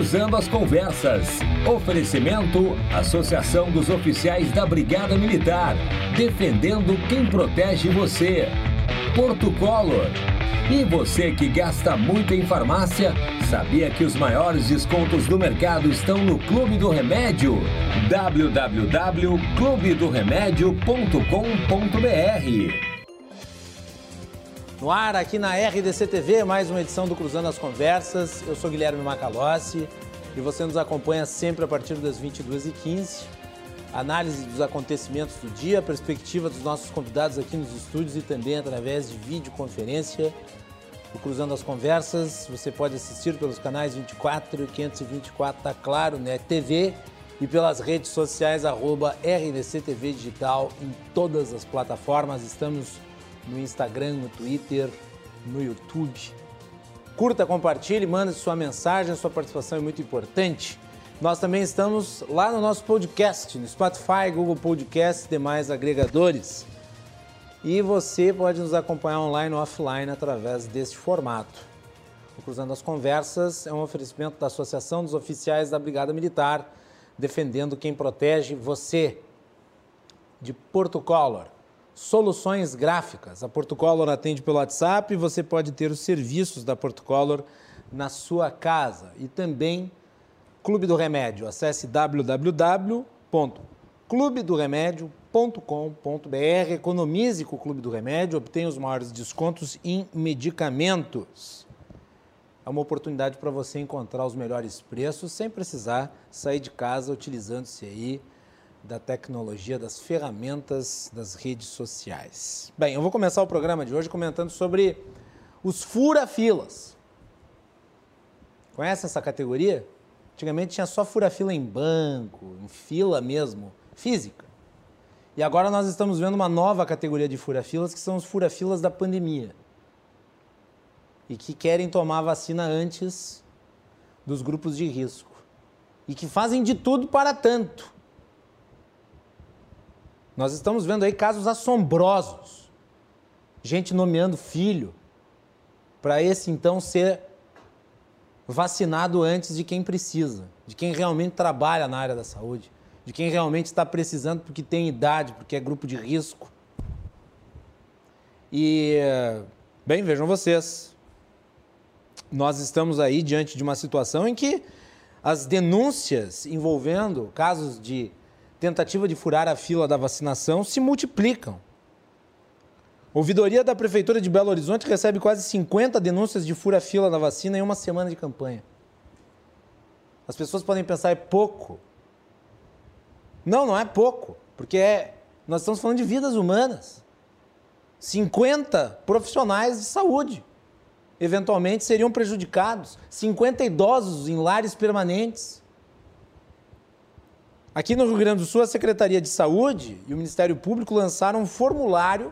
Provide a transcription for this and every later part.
Cruzando as Conversas. Oferecimento: Associação dos Oficiais da Brigada Militar. Defendendo quem protege você. Porto Color. E você que gasta muito em farmácia, sabia que os maiores descontos do mercado estão no Clube do Remédio? www.clubedoremédio.com.br no ar, aqui na RDC TV, mais uma edição do Cruzando as Conversas. Eu sou Guilherme Macalossi e você nos acompanha sempre a partir das 22h15. Análise dos acontecimentos do dia, perspectiva dos nossos convidados aqui nos estúdios e também através de videoconferência. O Cruzando as Conversas, você pode assistir pelos canais 24 e 524 tá Claro, né? TV e pelas redes sociais, arroba RDC TV Digital em todas as plataformas. Estamos no Instagram, no Twitter, no YouTube. Curta, compartilhe, manda sua mensagem, sua participação é muito importante. Nós também estamos lá no nosso podcast, no Spotify, Google Podcast e demais agregadores. E você pode nos acompanhar online ou offline através deste formato. O Cruzando as Conversas é um oferecimento da Associação dos Oficiais da Brigada Militar, defendendo quem protege você. De Porto Color soluções gráficas. A Portocolor atende pelo WhatsApp e você pode ter os serviços da Portocolor na sua casa. E também Clube do Remédio. Acesse www.clubedoremédio.com.br. Economize com o Clube do Remédio, obtenha os maiores descontos em medicamentos. É uma oportunidade para você encontrar os melhores preços sem precisar sair de casa utilizando-se aí da tecnologia, das ferramentas das redes sociais. Bem, eu vou começar o programa de hoje comentando sobre os fura-filas. Conhece essa categoria? Antigamente tinha só fura-fila em banco, em fila mesmo, física. E agora nós estamos vendo uma nova categoria de fura-filas, que são os fura-filas da pandemia. E que querem tomar vacina antes dos grupos de risco. E que fazem de tudo para tanto nós estamos vendo aí casos assombrosos. Gente nomeando filho para esse então ser vacinado antes de quem precisa, de quem realmente trabalha na área da saúde, de quem realmente está precisando porque tem idade, porque é grupo de risco. E, bem, vejam vocês, nós estamos aí diante de uma situação em que as denúncias envolvendo casos de tentativa de furar a fila da vacinação se multiplicam. Ouvidoria da Prefeitura de Belo Horizonte recebe quase 50 denúncias de fura-fila da vacina em uma semana de campanha. As pessoas podem pensar, é pouco. Não, não é pouco, porque é, nós estamos falando de vidas humanas. 50 profissionais de saúde eventualmente seriam prejudicados, 50 idosos em lares permanentes. Aqui no Rio Grande do Sul, a Secretaria de Saúde e o Ministério Público lançaram um formulário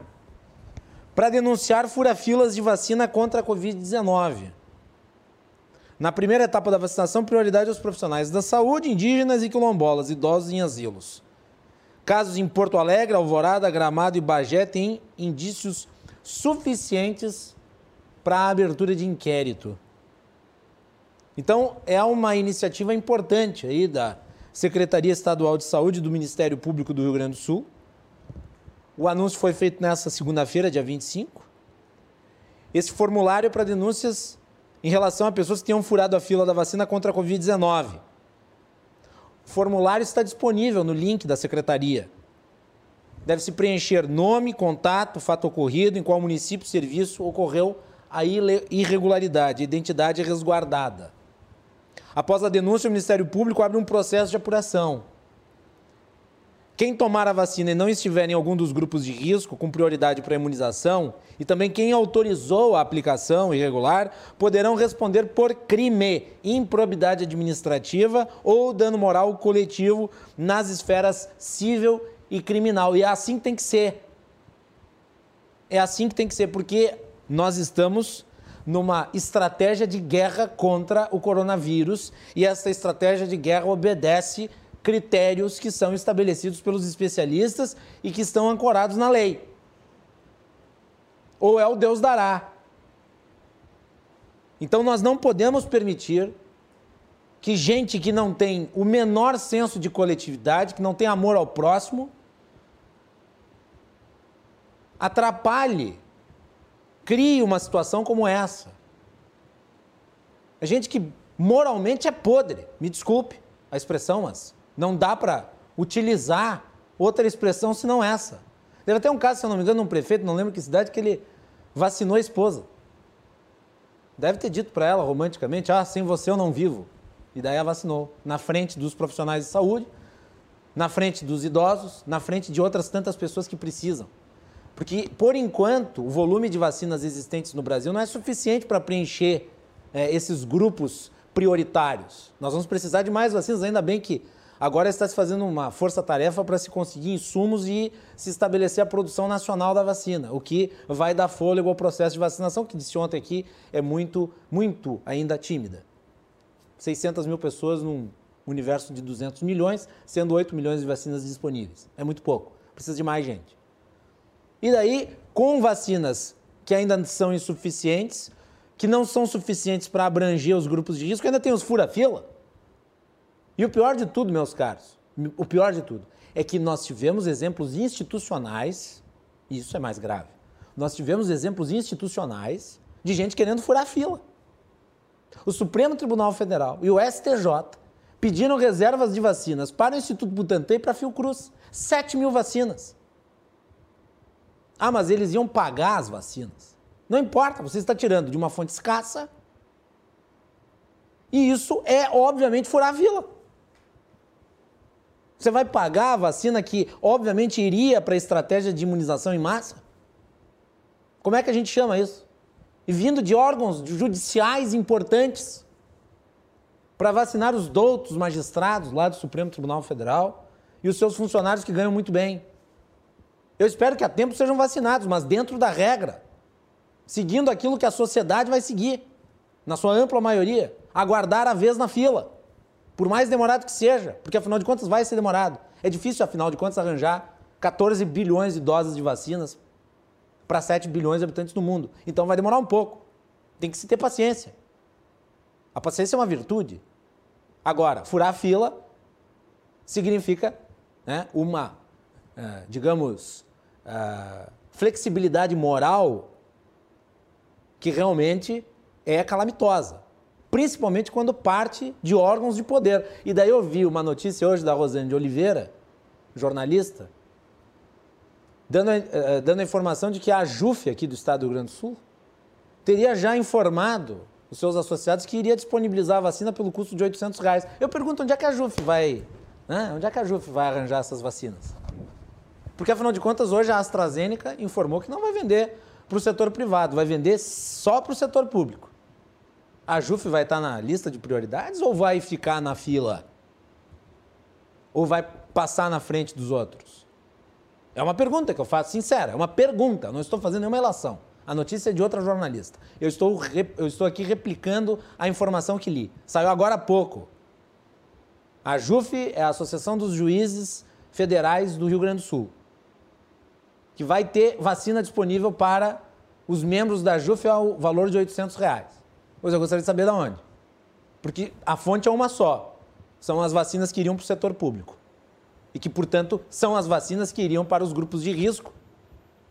para denunciar furafilas de vacina contra a Covid-19. Na primeira etapa da vacinação, prioridade aos profissionais da saúde, indígenas e quilombolas, idosos em asilos. Casos em Porto Alegre, Alvorada, Gramado e Bagé têm indícios suficientes para a abertura de inquérito. Então, é uma iniciativa importante aí da Secretaria Estadual de Saúde do Ministério Público do Rio Grande do Sul. O anúncio foi feito nesta segunda-feira, dia 25. Esse formulário é para denúncias em relação a pessoas que tenham furado a fila da vacina contra a Covid-19. O formulário está disponível no link da secretaria. Deve-se preencher nome, contato, fato ocorrido, em qual município serviço ocorreu a irregularidade, identidade resguardada. Após a denúncia, o Ministério Público abre um processo de apuração. Quem tomar a vacina e não estiver em algum dos grupos de risco, com prioridade para a imunização, e também quem autorizou a aplicação irregular, poderão responder por crime, improbidade administrativa ou dano moral coletivo nas esferas civil e criminal. E é assim que tem que ser. É assim que tem que ser, porque nós estamos numa estratégia de guerra contra o coronavírus e essa estratégia de guerra obedece critérios que são estabelecidos pelos especialistas e que estão ancorados na lei. Ou é o Deus dará. Então nós não podemos permitir que gente que não tem o menor senso de coletividade, que não tem amor ao próximo, atrapalhe, crie uma situação como essa. É gente que moralmente é podre, me desculpe a expressão, mas não dá para utilizar outra expressão senão essa. Teve até um caso, se eu não me engano, um prefeito, não lembro que cidade, que ele vacinou a esposa. Deve ter dito para ela romanticamente: ah, sem você eu não vivo. E daí a vacinou, na frente dos profissionais de saúde, na frente dos idosos, na frente de outras tantas pessoas que precisam. Porque, por enquanto, o volume de vacinas existentes no Brasil não é suficiente para preencher é, esses grupos prioritários. Nós vamos precisar de mais vacinas, ainda bem que agora está se fazendo uma força-tarefa para se conseguir insumos e se estabelecer a produção nacional da vacina, o que vai dar fôlego ao processo de vacinação, que disse ontem aqui é muito, muito ainda tímida. 600 mil pessoas num universo de 200 milhões, sendo 8 milhões de vacinas disponíveis. É muito pouco. Precisa de mais gente. E daí, com vacinas que ainda são insuficientes, que não são suficientes para abranger os grupos de risco, ainda tem os fura-fila. E o pior de tudo, meus caros, o pior de tudo, é que nós tivemos exemplos institucionais, e isso é mais grave. Nós tivemos exemplos institucionais de gente querendo furar fila. O Supremo Tribunal Federal e o STJ pediram reservas de vacinas para o Instituto Butantan e para a Fiocruz. 7 mil vacinas. Ah, mas eles iam pagar as vacinas. Não importa, você está tirando de uma fonte escassa. E isso é, obviamente, furar a vila. Você vai pagar a vacina que, obviamente, iria para a estratégia de imunização em massa? Como é que a gente chama isso? E vindo de órgãos judiciais importantes para vacinar os doutos magistrados lá do Supremo Tribunal Federal e os seus funcionários que ganham muito bem. Eu espero que a tempo sejam vacinados, mas dentro da regra seguindo aquilo que a sociedade vai seguir, na sua ampla maioria, aguardar a vez na fila, por mais demorado que seja, porque afinal de contas vai ser demorado. É difícil, afinal de contas, arranjar 14 bilhões de doses de vacinas para 7 bilhões de habitantes do mundo. Então vai demorar um pouco. Tem que se ter paciência. A paciência é uma virtude. Agora, furar a fila significa né, uma, uh, digamos, flexibilidade moral que realmente é calamitosa. Principalmente quando parte de órgãos de poder. E daí eu vi uma notícia hoje da Rosane de Oliveira, jornalista, dando, uh, dando a informação de que a JUF aqui do estado do Rio Grande do Sul teria já informado os seus associados que iria disponibilizar a vacina pelo custo de 800 reais. Eu pergunto onde é que a JUF vai, né? onde é que a JUF vai arranjar essas vacinas? Porque afinal de contas hoje a AstraZeneca informou que não vai vender para o setor privado, vai vender só para o setor público. A JUF vai estar na lista de prioridades ou vai ficar na fila? Ou vai passar na frente dos outros? É uma pergunta que eu faço sincera, é uma pergunta, não estou fazendo nenhuma relação. A notícia é de outra jornalista. Eu estou, eu estou aqui replicando a informação que li. Saiu agora há pouco. A JUF é a Associação dos Juízes Federais do Rio Grande do Sul que vai ter vacina disponível para os membros da JUF ao valor de 800 reais. Pois eu gostaria de saber de onde. Porque a fonte é uma só. São as vacinas que iriam para o setor público. E que, portanto, são as vacinas que iriam para os grupos de risco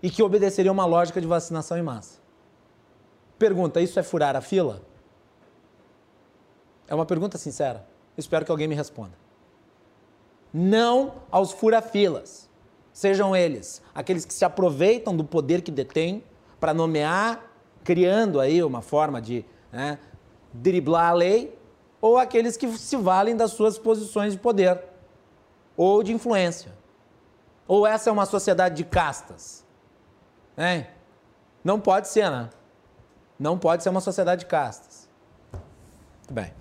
e que obedeceriam uma lógica de vacinação em massa. Pergunta: isso é furar a fila? É uma pergunta sincera. Espero que alguém me responda. Não aos fura-filas sejam eles aqueles que se aproveitam do poder que detêm para nomear, criando aí uma forma de né, driblar a lei, ou aqueles que se valem das suas posições de poder ou de influência. Ou essa é uma sociedade de castas? Hein? Não pode ser, né? Não pode ser uma sociedade de castas. Muito bem.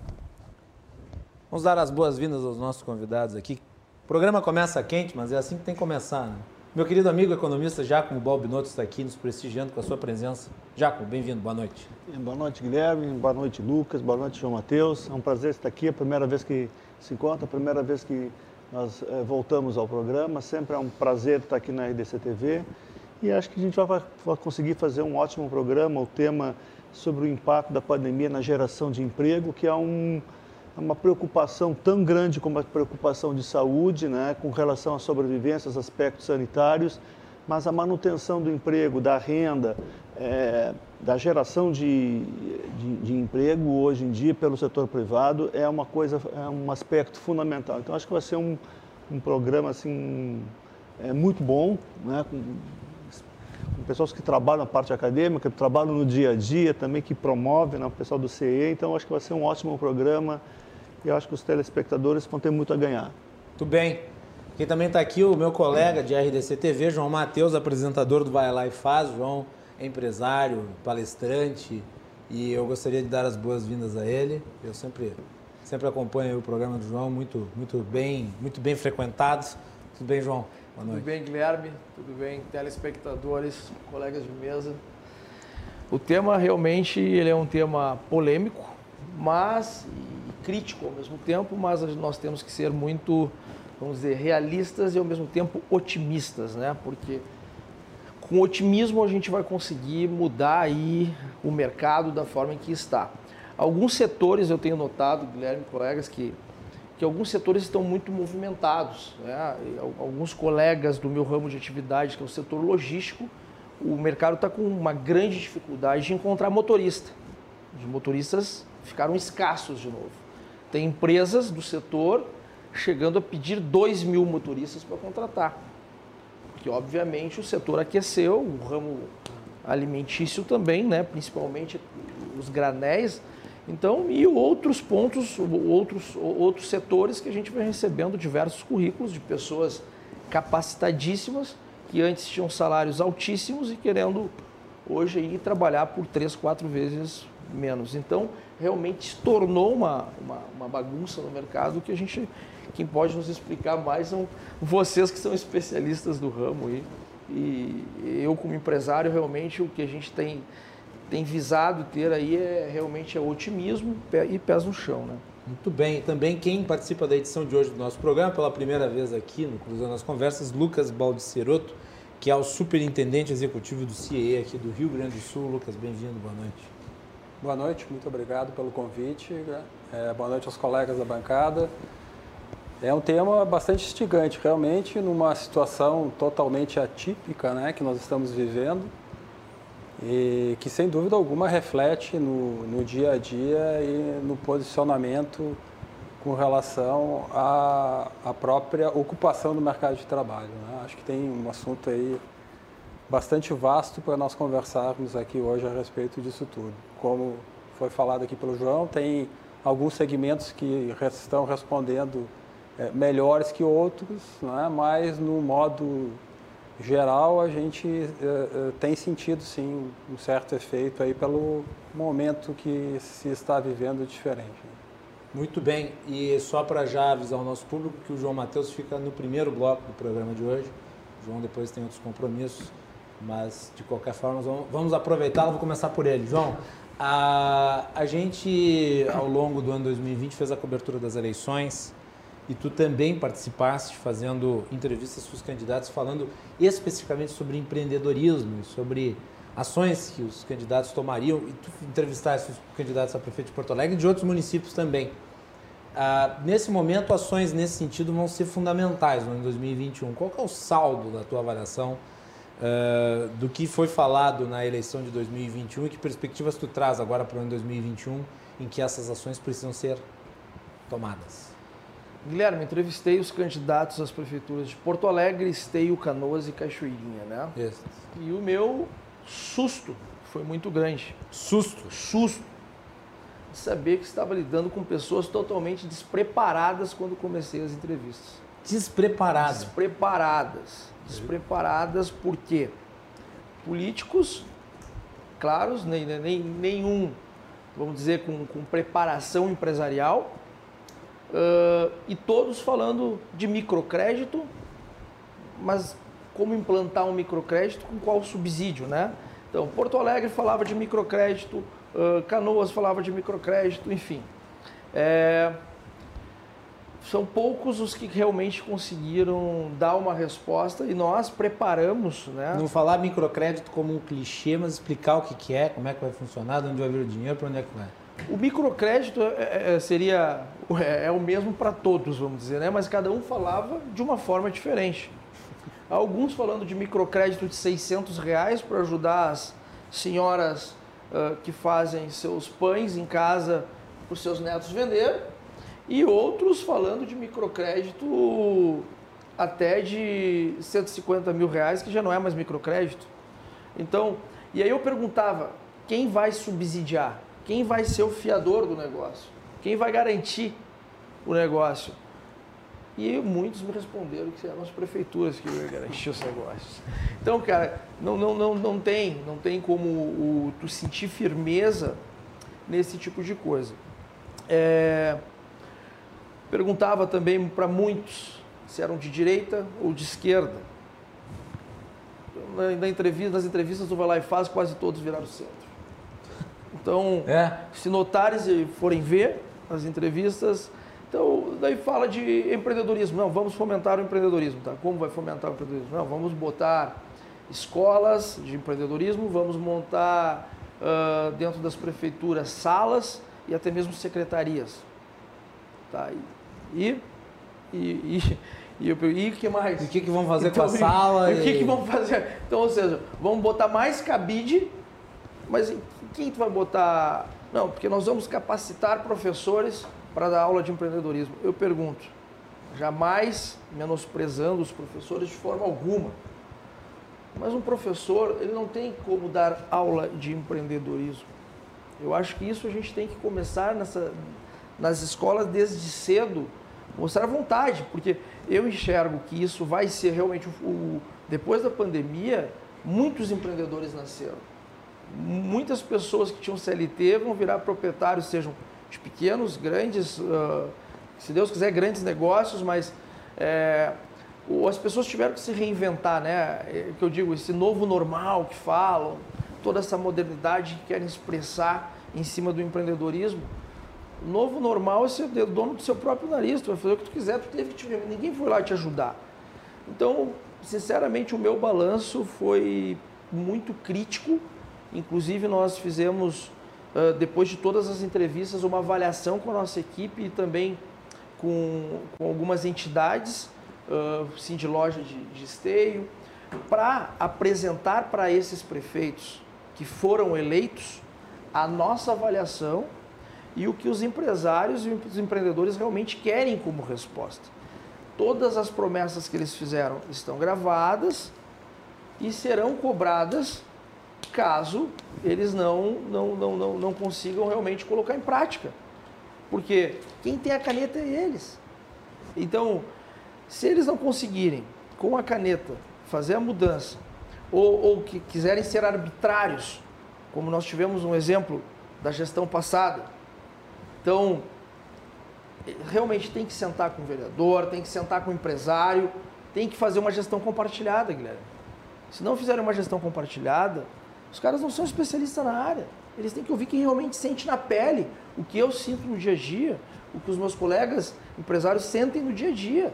Vamos dar as boas-vindas aos nossos convidados aqui. O programa começa quente, mas é assim que tem que começar, né? Meu querido amigo economista Jacomo Balbinotto está aqui nos prestigiando com a sua presença. Jacomo, bem-vindo, boa noite. Boa noite, Guilherme, boa noite, Lucas, boa noite, João Matheus. É um prazer estar aqui, é a primeira vez que se encontra, a primeira vez que nós é, voltamos ao programa. Sempre é um prazer estar aqui na RDC TV e acho que a gente vai, vai conseguir fazer um ótimo programa. O tema sobre o impacto da pandemia na geração de emprego, que é um uma preocupação tão grande como a preocupação de saúde, né, com relação à sobrevivência, aos aspectos sanitários, mas a manutenção do emprego, da renda, é, da geração de, de, de, emprego hoje em dia pelo setor privado é uma coisa, é um aspecto fundamental. Então acho que vai ser um, um programa assim é, muito bom, né, com, com pessoas que trabalham na parte acadêmica, que trabalham no dia a dia também, que promovem, né, o pessoal do CE. Então acho que vai ser um ótimo programa e acho que os telespectadores vão ter muito a ganhar. Muito bem. Quem também está aqui, o meu colega de RDC TV, João Matheus, apresentador do Vai Lá e Faz. João é empresário, palestrante e eu gostaria de dar as boas-vindas a ele. Eu sempre, sempre acompanho o programa do João, muito, muito bem, muito bem frequentados. Tudo bem, João? Boa noite. Tudo bem, Guilherme? Tudo bem, telespectadores, colegas de mesa? O tema realmente ele é um tema polêmico, mas crítico ao mesmo tempo, mas nós temos que ser muito, vamos dizer, realistas e ao mesmo tempo otimistas, né? Porque com otimismo a gente vai conseguir mudar aí o mercado da forma em que está. Alguns setores eu tenho notado, Guilherme, colegas, que que alguns setores estão muito movimentados. Né? Alguns colegas do meu ramo de atividade, que é o setor logístico, o mercado está com uma grande dificuldade de encontrar motorista. Os motoristas ficaram escassos de novo. Tem empresas do setor chegando a pedir 2 mil motoristas para contratar. Porque, obviamente, o setor aqueceu, o ramo alimentício também, né? principalmente os granéis. Então, e outros pontos, outros, outros setores que a gente vai recebendo diversos currículos de pessoas capacitadíssimas que antes tinham salários altíssimos e querendo hoje ir trabalhar por três, quatro vezes menos. Então, realmente se tornou uma, uma, uma, bagunça no mercado que a gente, quem pode nos explicar mais são vocês que são especialistas do ramo. E, e eu, como empresário, realmente o que a gente tem, tem visado ter aí é realmente é otimismo e pés no chão. Né? Muito bem. Também quem participa da edição de hoje do nosso programa, pela primeira vez aqui no Cruzando as Conversas, Lucas Baldiceroto, que é o superintendente executivo do CIE aqui do Rio Grande do Sul. Lucas, bem-vindo, boa noite. Boa noite, muito obrigado pelo convite. É, boa noite aos colegas da bancada. É um tema bastante instigante, realmente, numa situação totalmente atípica né, que nós estamos vivendo e que, sem dúvida alguma, reflete no, no dia a dia e no posicionamento com relação à, à própria ocupação do mercado de trabalho. Né? Acho que tem um assunto aí bastante vasto para nós conversarmos aqui hoje a respeito disso tudo. Como foi falado aqui pelo João, tem alguns segmentos que estão respondendo é, melhores que outros, né? mas no modo geral a gente é, é, tem sentido sim um certo efeito aí pelo momento que se está vivendo diferente. Muito bem, e só para já avisar o nosso público que o João Matheus fica no primeiro bloco do programa de hoje. O João depois tem outros compromissos mas de qualquer forma vamos, aproveitá-lo. Vou começar por ele. João, a, a gente ao longo do ano 2020 fez a cobertura das eleições e tu também participaste fazendo entrevistas com os candidatos falando especificamente sobre empreendedorismo e sobre ações que os candidatos tomariam e tu entrevistaste os candidatos a prefeito de Porto Alegre e de outros municípios também. Nesse momento, ações nesse sentido vão ser fundamentais no ano 2021. Qual é o saldo da tua avaliação uh, do que foi falado na eleição de 2021 e que perspectivas tu traz agora para o ano 2021 em que essas ações precisam ser tomadas? Guilherme, entrevistei os candidatos às prefeituras de Porto Alegre, Esteio, Canoas e Cachoeirinha, né? Isso. E o meu susto foi muito grande. Susto? Susto. De saber que estava lidando com pessoas totalmente despreparadas quando comecei as entrevistas. Despreparadas? Despreparadas despreparadas, porque políticos, claros, nem, nem, nenhum, vamos dizer, com, com preparação empresarial, uh, e todos falando de microcrédito, mas como implantar um microcrédito com qual subsídio, né? Então, Porto Alegre falava de microcrédito, uh, Canoas falava de microcrédito, enfim. É, são poucos os que realmente conseguiram dar uma resposta e nós preparamos. Né? Não falar microcrédito como um clichê, mas explicar o que, é, como é que vai funcionar, de onde vai vir o dinheiro, para onde é que vai. O microcrédito é, é, seria é, é o mesmo para todos, vamos dizer, né? mas cada um falava de uma forma diferente. Alguns falando de microcrédito de 600 reais para ajudar as senhoras uh, que fazem seus pães em casa para os seus netos vender, e outros falando de microcrédito até de 150 mil reais, que já não é mais microcrédito. Então, e aí eu perguntava, quem vai subsidiar? Quem vai ser o fiador do negócio? Quem vai garantir o negócio? E muitos me responderam que eram as prefeituras que iam garantir os negócios. Então, cara, não, não, não, não tem, não tem como o, tu sentir firmeza nesse tipo de coisa. É, perguntava também para muitos se eram de direita ou de esquerda. Na, na entrevista, nas entrevistas do Vai Lá e Faz, quase todos viraram centro. Então, é. se notarem e forem ver as entrevistas, então daí fala de empreendedorismo. Não, vamos fomentar o empreendedorismo, tá? Como vai fomentar o empreendedorismo? Não, vamos botar escolas de empreendedorismo, vamos montar uh, dentro das prefeituras salas e até mesmo secretarias. Tá? E, e, e, e, e que mais? E o que, que vão fazer então, com a então, sala? E o que, que vão fazer? Então, ou seja, vamos botar mais cabide, mas quem tu vai botar? Não, porque nós vamos capacitar professores para dar aula de empreendedorismo. Eu pergunto, jamais menosprezando os professores de forma alguma. Mas um professor, ele não tem como dar aula de empreendedorismo. Eu acho que isso a gente tem que começar nessa, nas escolas desde cedo, mostrar vontade, porque eu enxergo que isso vai ser realmente o, o depois da pandemia, muitos empreendedores nasceram. Muitas pessoas que tinham CLT vão virar proprietários, sejam de pequenos, grandes, uh, se Deus quiser, grandes negócios, mas é, as pessoas tiveram que se reinventar, né? É, que eu digo, esse novo normal que falam, toda essa modernidade que querem expressar em cima do empreendedorismo. Novo normal é ser dono do seu próprio nariz, tu vai fazer o que tu quiser, tu teve que te... ninguém foi lá te ajudar. Então, sinceramente, o meu balanço foi muito crítico. Inclusive, nós fizemos, depois de todas as entrevistas, uma avaliação com a nossa equipe e também com, com algumas entidades, sim, de loja de, de esteio, para apresentar para esses prefeitos que foram eleitos a nossa avaliação e o que os empresários e os empreendedores realmente querem como resposta. Todas as promessas que eles fizeram estão gravadas e serão cobradas caso eles não, não, não, não, não consigam realmente colocar em prática. Porque quem tem a caneta é eles. Então, se eles não conseguirem, com a caneta, fazer a mudança, ou, ou que quiserem ser arbitrários, como nós tivemos um exemplo da gestão passada, então, realmente tem que sentar com o vereador, tem que sentar com o empresário, tem que fazer uma gestão compartilhada, Guilherme. Se não fizerem uma gestão compartilhada, os caras não são especialistas na área. Eles têm que ouvir quem realmente sente na pele o que eu sinto no dia a dia, o que os meus colegas empresários sentem no dia a dia.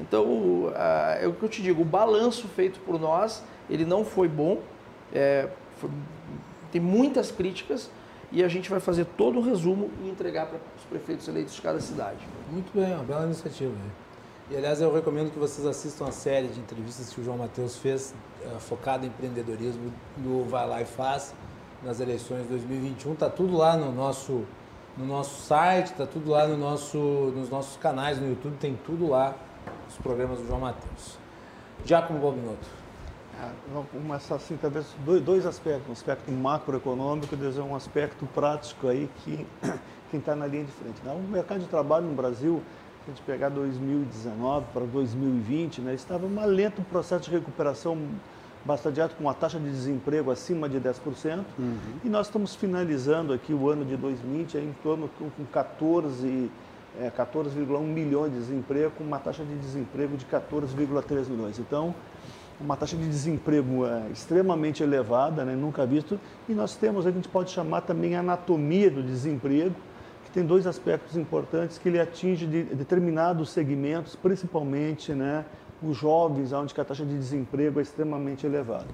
Então, é o que eu te digo, o balanço feito por nós, ele não foi bom, é, foi, tem muitas críticas, e a gente vai fazer todo o resumo e entregar para os prefeitos eleitos de cada cidade. Muito bem, uma bela iniciativa. E aliás, eu recomendo que vocês assistam a série de entrevistas que o João Matheus fez, é, focada em empreendedorismo, no Vai Lá e Faz, nas eleições de 2021. Está tudo lá no nosso, no nosso site, está tudo lá no nosso, nos nossos canais no YouTube, tem tudo lá, os programas do João Matheus. Giacomo Bobinotto. É, começar assim, talvez dois, dois aspectos, um aspecto macroeconômico e um aspecto prático aí que quem está na linha de frente. Né? O mercado de trabalho no Brasil, se a gente pegar 2019 para 2020, né, estava um lento processo de recuperação bastante alto, com uma taxa de desemprego acima de 10%, uhum. e nós estamos finalizando aqui o ano de 2020 em torno com 14 é, 14,1 milhões de desemprego, com uma taxa de desemprego de 14,3 milhões. Então, uma taxa de desemprego é, extremamente elevada, né, nunca visto, e nós temos, a gente pode chamar também a anatomia do desemprego, que tem dois aspectos importantes, que ele atinge de determinados segmentos, principalmente né, os jovens, onde a taxa de desemprego é extremamente elevada.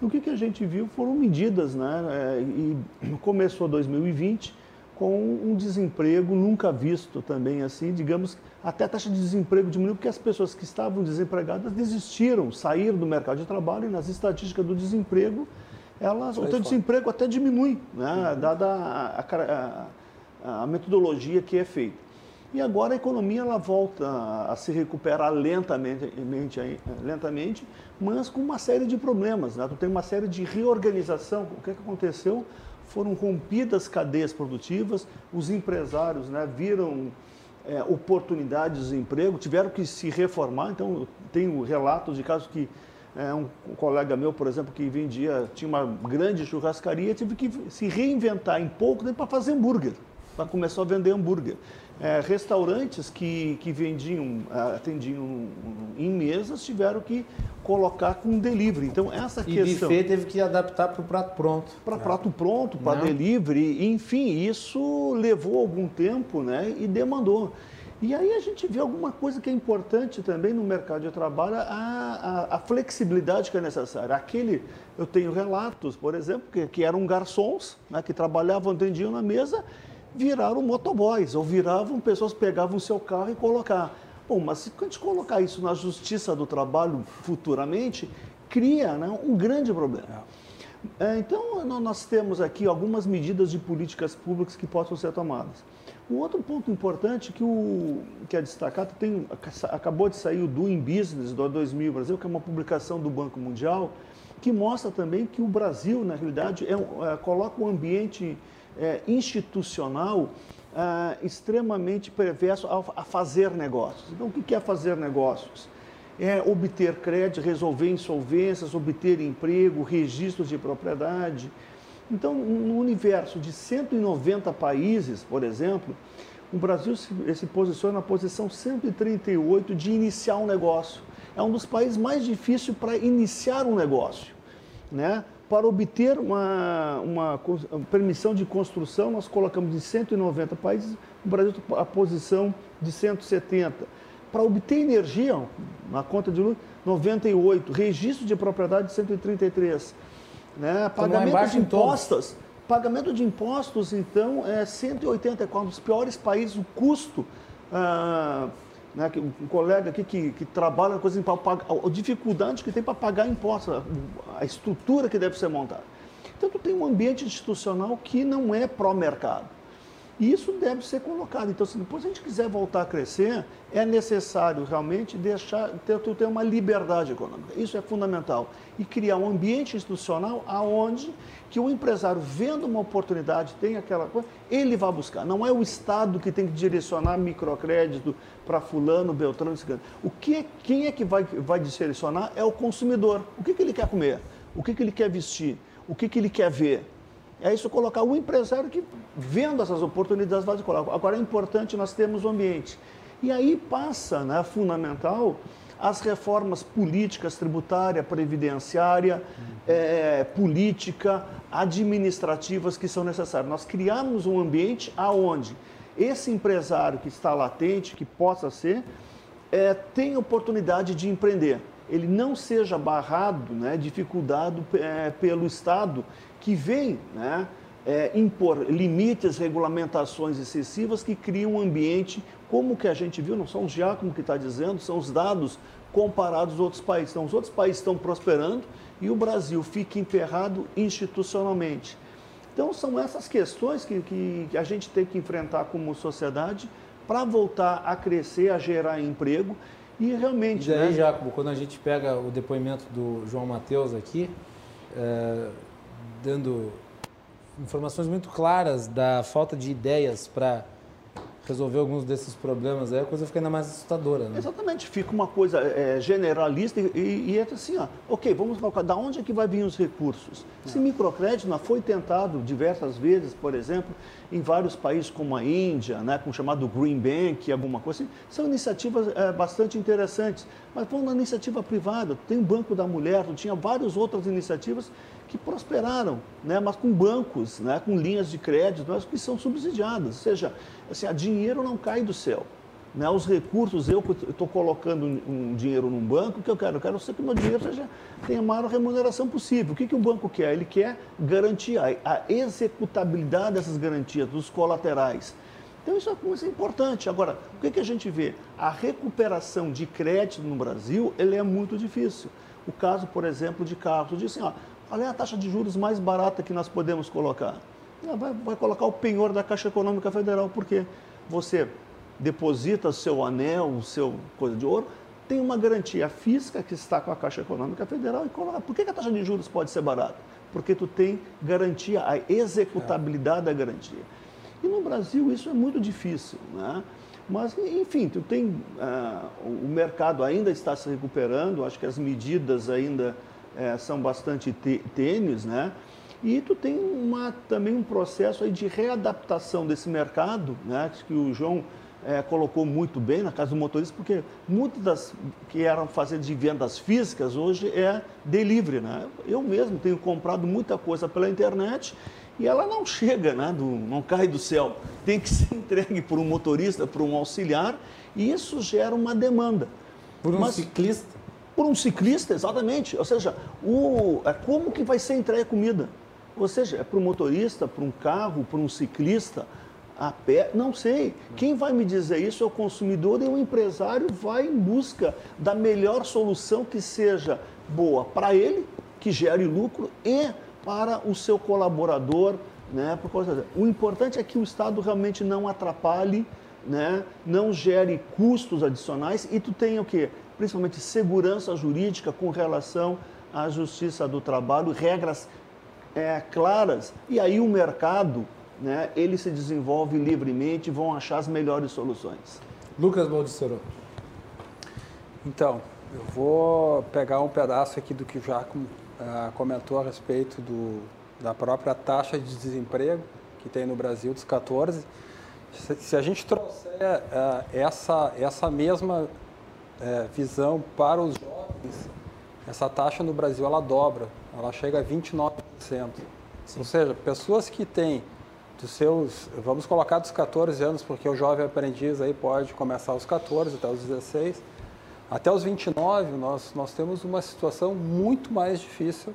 O que, que a gente viu foram medidas, né, é, e começou 2020 com um desemprego nunca visto também assim, digamos, até a taxa de desemprego diminuiu porque as pessoas que estavam desempregadas desistiram, saíram do mercado de trabalho e nas estatísticas do desemprego, elas, o desemprego até diminui, né, uhum. dada a, a, a, a metodologia que é feita. E agora a economia ela volta a se recuperar lentamente, lentamente mas com uma série de problemas. Né? Tu tem uma série de reorganização. O que, é que aconteceu? Foram rompidas cadeias produtivas, os empresários né, viram é, oportunidades de emprego, tiveram que se reformar. Então, eu tenho relatos de casos que é, um colega meu, por exemplo, que vendia, tinha uma grande churrascaria, teve que se reinventar em pouco tempo para fazer hambúrguer, para começar a vender hambúrguer é, restaurantes que, que vendiam, é, atendiam em mesas, tiveram que colocar com delivery. Então, essa e questão... E buffet teve que adaptar para o prato pronto. Para prato pronto, para delivery. Enfim, isso levou algum tempo né, e demandou. E aí a gente vê alguma coisa que é importante também no mercado de trabalho, a, a, a flexibilidade que é necessária. Aquele, eu tenho relatos, por exemplo, que, que eram garçons, né, que trabalhavam, atendiam na mesa viraram motoboys, ou viravam pessoas que pegavam o seu carro e colocar. Bom, mas se a gente colocar isso na justiça do trabalho futuramente, cria né, um grande problema. É, então, nós temos aqui algumas medidas de políticas públicas que possam ser tomadas. Um outro ponto importante que, o, que é destacado, tem, acabou de sair o Doing Business do 2000 Brasil, que é uma publicação do Banco Mundial, que mostra também que o Brasil, na realidade, é, é, coloca um ambiente é, institucional é, extremamente perverso a, a, fazer negócios. Então, o que é fazer negócios? É obter crédito, resolver insolvências, obter emprego, registros de propriedade. Então, no universo de 190 países, por exemplo, o Brasil se, se posiciona na posição 138 de iniciar um negócio. É um dos países mais difíceis para iniciar um negócio. Né? Para obter uma, uma, permissão de construção, nós colocamos de 190 países, o Brasil a posição de 170. Para obter energia, na conta de luz, 98. Registro de propriedade, 133. Né? Pagamento de impostos. Pagamento de impostos, então, é 184. Um dos piores países, o custo. Ah, né, um colega aqui que, que trabalha coisa em pagar, a dificuldade que tem para pagar impostos, a estrutura que deve ser montada. Então, tu tem um ambiente institucional que não é pró-mercado. E isso deve ser colocado. Então, se depois a gente quiser voltar a crescer, é necessário realmente deixar, ter, ter uma liberdade econômica. Isso é fundamental. E criar um ambiente institucional aonde que o empresário, vendo uma oportunidade, tem aquela coisa, ele vai buscar. Não é o Estado que tem que direcionar microcrédito para fulano, beltrano, cigano. O que, quem é que vai, vai direcionar é o consumidor. O que, que ele quer comer? O que, que ele quer vestir? O que, que ele quer ver? É isso colocar o empresário que, vendo essas oportunidades, vai colocar. Agora é importante nós termos o ambiente. E aí passa, né, fundamental, as reformas políticas, tributária, previdenciária, é, política, administrativas que são necessárias. Nós criamos um ambiente aonde esse empresário que está latente, que possa ser, é, tem oportunidade de empreender. Ele não seja barrado, né, dificultado é, pelo Estado que vem né, é, impor limites, regulamentações excessivas que criam um ambiente como que a gente viu, não são os Giacomo que está dizendo, são os dados comparados aos outros países. Então, os outros países estão prosperando e o Brasil fica emperrado institucionalmente. Então, são essas questões que, que a gente tem que enfrentar como sociedade para voltar a crescer, a gerar emprego e realmente. E daí, né? Jacobo, quando a gente pega o depoimento do João Mateus aqui, é, dando informações muito claras da falta de ideias para resolver alguns desses problemas, aí a coisa fica ainda mais assustadora. Né? Exatamente, fica uma coisa é, generalista e, e, é assim, ó, ok, vamos colocar, da onde é que vai vir os recursos? Esse microcrédito não foi tentado diversas vezes, por exemplo, em vários países como a Índia, né, com o chamado Green Bank, alguma coisa assim, são iniciativas é, bastante interessantes, mas foi uma iniciativa privada, tem o Banco da Mulher, tinha várias outras iniciativas que prosperaram, né, mas com bancos, né, com linhas de crédito, mas que são subsidiadas. Ou seja, assim, a dinheiro não cai do céu. né, os recursos, eu estou colocando um, dinheiro num banco, o que eu quero? Eu quero sempre que meu dinheiro seja, tenha a maior remuneração possível. O que, que o banco quer? Ele quer garantir a, executabilidade dessas garantias, dos colaterais. Então isso é, isso é importante. Agora, o que, que a gente vê? A recuperação de crédito no Brasil ele é muito difícil. O caso, por exemplo, de carros. Diz assim, ó, qual é a taxa de juros mais barata que nós podemos colocar? Vai, vai colocar o penhor da Caixa Econômica Federal, porque você deposita seu anel, seu coisa de ouro, tem uma garantia física que está com a Caixa Econômica Federal e coloca. Por que a taxa de juros pode ser barata? Porque tu tem garantia, a executabilidade da garantia. E no Brasil isso é muito difícil, né? Mas, enfim, tu tem, uh, o mercado ainda está se recuperando, acho que as medidas ainda uh, são bastante tênues, né? E tu tem uma, também um processo aí de readaptação desse mercado, né? que o João é, colocou muito bem na casa do motorista, porque muitas das que eram fazer de vendas físicas hoje é delivery. Né? Eu mesmo tenho comprado muita coisa pela internet e ela não chega, né, do, não cai do céu. Tem que ser entregue por um motorista, por um auxiliar, e isso gera uma demanda. Por um Mas, ciclista? Por um ciclista, exatamente. Ou seja, o, é como que vai ser entregue a comida? Ou seja, é para um motorista, para um carro, para um ciclista, a pé, não sei. Quem vai me dizer isso é o consumidor e o empresário vai em busca da melhor solução que seja boa para ele, que gere lucro e para o seu colaborador. Né? O importante é que o Estado realmente não atrapalhe, né? não gere custos adicionais e tu tenha o quê? Principalmente segurança jurídica com relação à justiça do trabalho, regras é, claras. E aí o mercado, né, ele se desenvolve livremente e vão achar as melhores soluções. Lucas Baldissero. Então, eu vou pegar um pedaço aqui do que o Jaco uh, comentou a respeito do, da própria taxa de desemprego que tem no Brasil, dos 14. Se, se a gente trouxer uh, essa, essa mesma uh, visão para os jovens, essa taxa no Brasil ela dobra, ela chega a 29%. Sim. Ou seja, pessoas que têm dos seus, vamos colocar dos 14 anos, porque o jovem aprendiz aí pode começar aos 14 até os 16, até os 29, nós, nós temos uma situação muito mais difícil,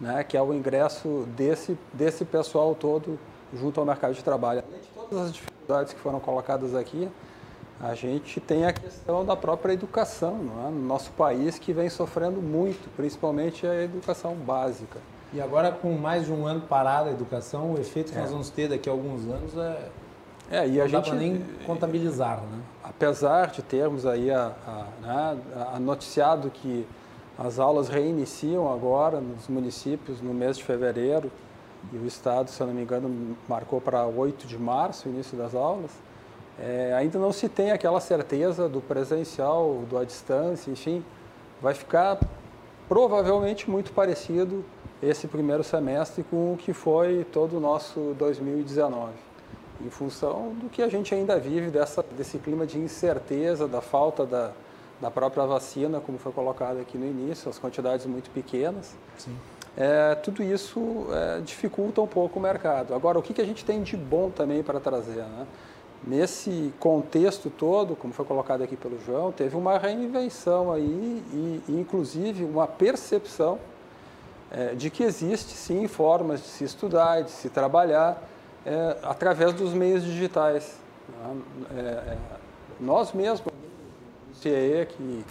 né, que é o ingresso desse, desse pessoal todo junto ao mercado de trabalho. Além de todas as dificuldades que foram colocadas aqui, a gente tem a questão da própria educação, é? no nosso país que vem sofrendo muito, principalmente a educação básica. E agora, com mais de um ano parada a educação, o efeito que é. nós vamos ter daqui a alguns anos é é, e não a gente nem contabilizar, né? Apesar de termos aí a, a, né, a noticiado que as aulas reiniciam agora nos municípios no mês de fevereiro e o Estado, se eu não me engano, marcou para 8 de março o início das aulas, é, ainda não se tem aquela certeza do presencial, do à distância, enfim, vai ficar provavelmente muito parecido esse primeiro semestre com o que foi todo o nosso 2019 em função do que a gente ainda vive, dessa, desse clima de incerteza, da falta da, da própria vacina, como foi colocado aqui no início, as quantidades muito pequenas. É, tudo isso é, dificulta um pouco o mercado. Agora, o que, que a gente tem de bom também para trazer? Né? Nesse contexto todo, como foi colocado aqui pelo João, teve uma reinvenção aí e, e inclusive, uma percepção é, de que existe, sim, formas de se estudar, de se trabalhar, é, através dos meios digitais. É, é, nós mesmos, no CIE, que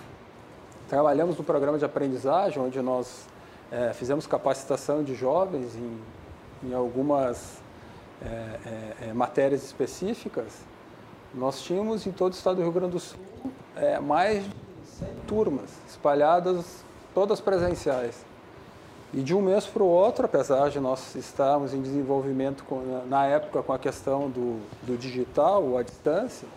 trabalhamos no programa de aprendizagem, onde nós é, fizemos capacitação de jovens em, em algumas é, é, matérias específicas, nós tínhamos em todo o estado do Rio Grande do Sul mais de 100 turmas espalhadas, todas presenciais. E de um mês para o outro, apesar de nós estarmos em desenvolvimento com, na época com a questão do, do digital, ou à distância,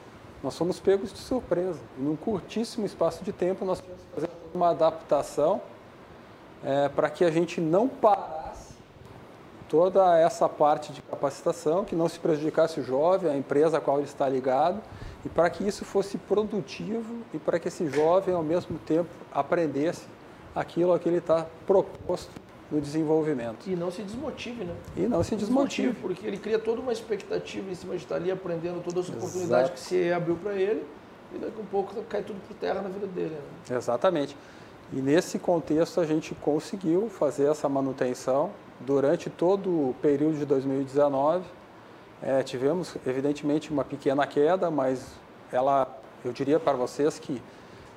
nós fomos pegos de surpresa. E num curtíssimo espaço de tempo, nós tivemos que fazer uma adaptação é, para que a gente não parasse toda essa parte de capacitação, que não se prejudicasse o jovem, a empresa a qual ele está ligado, e para que isso fosse produtivo e para que esse jovem, ao mesmo tempo, aprendesse aquilo a que ele está proposto no desenvolvimento. E não se desmotive, né? E não se desmotive. Porque ele cria toda uma expectativa em cima de estar ali aprendendo todas as oportunidades que se abriu para ele e daqui a pouco cai tudo por terra na vida dele. Né? Exatamente. E nesse contexto a gente conseguiu fazer essa manutenção durante todo o período de 2019. É, tivemos, evidentemente, uma pequena queda, mas ela, eu diria para vocês que,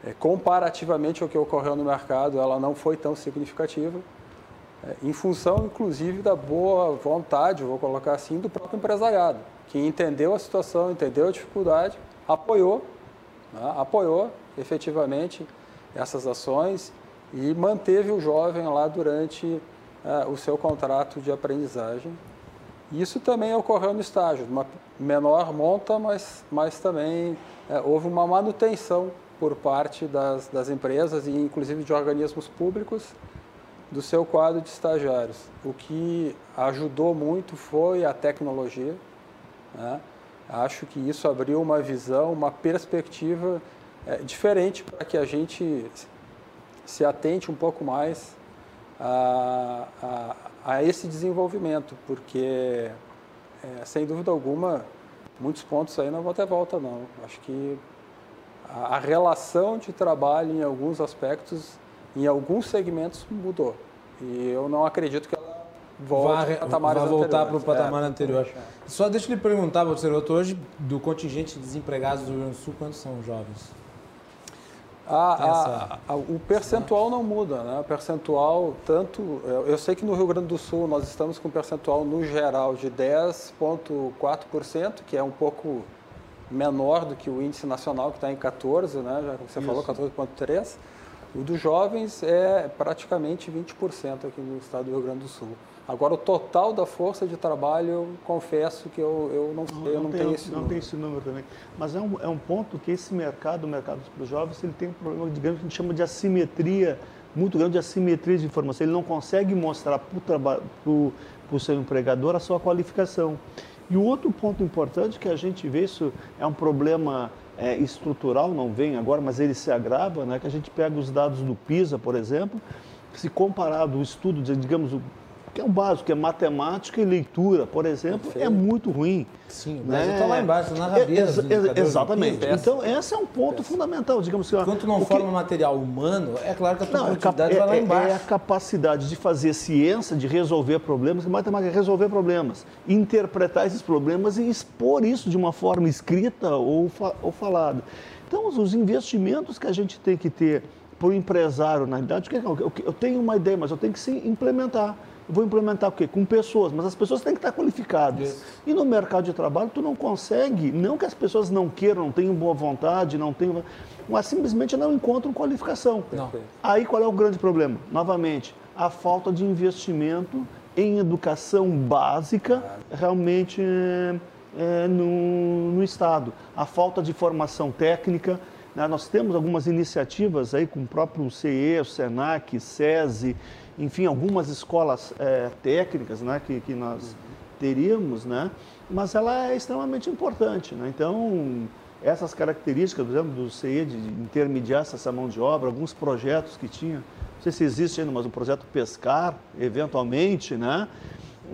é, comparativamente ao que ocorreu no mercado, ela não foi tão significativa, é, em função, inclusive, da boa vontade, vou colocar assim, do próprio empresariado, que entendeu a situação, entendeu a dificuldade, apoiou, né, apoiou efetivamente essas ações e manteve o jovem lá durante uh, o seu contrato de aprendizagem. Isso também ocorreu no estágio, uma menor monta, mas, mas também uh, houve uma manutenção por parte das, das empresas e inclusive de organismos públicos do seu quadro de estagiários. O que ajudou muito foi a tecnologia. Né? Acho que isso abriu uma visão, uma perspectiva é, diferente para que a gente se atente um pouco mais a, a, a esse desenvolvimento, porque, é, sem dúvida alguma, muitos pontos aí não vão ter volta, não. Acho que a, a relação de trabalho em alguns aspectos, em alguns segmentos, mudou. E eu não acredito que ela volte vai, vai voltar para o patamar é, anterior. Só deixa eu lhe perguntar, professor, hoje, do contingente de desempregados do Rio Grande do Sul, quantos são jovens? A, a, a, o percentual não muda, né? O percentual, tanto. Eu, sei que no Rio Grande do Sul nós estamos com um percentual no geral de 10,4%, que é um pouco menor do que o índice nacional, que está em 14%, né? Já você Isso. falou, 14,3%. O dos jovens é praticamente 20% aqui no estado do Rio Grande do Sul. Agora, o total da força de trabalho, eu confesso que eu, eu não, não, eu não, não tenho, esse não número. tem esse número também. Mas é um, é um ponto que esse mercado, o mercado para os jovens, ele tem um problema, digamos, que a gente chama de assimetria, muito grande de assimetria de informação. Ele não consegue mostrar para o seu empregador a sua qualificação. E o outro ponto importante que a gente vê, isso é um problema é, estrutural, não vem agora, mas ele se agrava, né? que a gente pega os dados do PISA, por exemplo, se comparado o estudo, de, digamos, que é o básico, que é matemática e leitura, por exemplo, é muito ruim. Sim, o Brasil está né? lá embaixo, na rabeira. É, exatamente. Então, esse é um ponto fundamental. Digamos assim, Enquanto não forma material humano, é claro que a tua não, produtividade é, vai lá embaixo. É a capacidade de fazer ciência, de resolver problemas, matemática é resolver problemas, interpretar esses problemas e expor isso de uma forma escrita ou, fa ou falada. Então, os investimentos que a gente tem que ter para o empresário, na realidade, eu tenho uma ideia, mas eu tenho que sim implementar vou implementar o quê? Com pessoas, mas as pessoas têm que estar qualificadas. E no mercado de trabalho, tu não consegue, não que as pessoas não queiram, não tenham boa vontade, não tenham, mas simplesmente não encontram qualificação. Não. Aí qual é o grande problema? Novamente, a falta de investimento em educação básica realmente é, é, no, no Estado. A falta de formação técnica, né? nós temos algumas iniciativas aí com o próprio CE, o SENAC, SESI, enfim, algumas escolas é, técnicas né, que, que nós teríamos, né, mas ela é extremamente importante. Né? Então, essas características, por exemplo, do CE de intermediar essa mão de obra, alguns projetos que tinha, não sei se existe ainda, mas o projeto Pescar, eventualmente, né,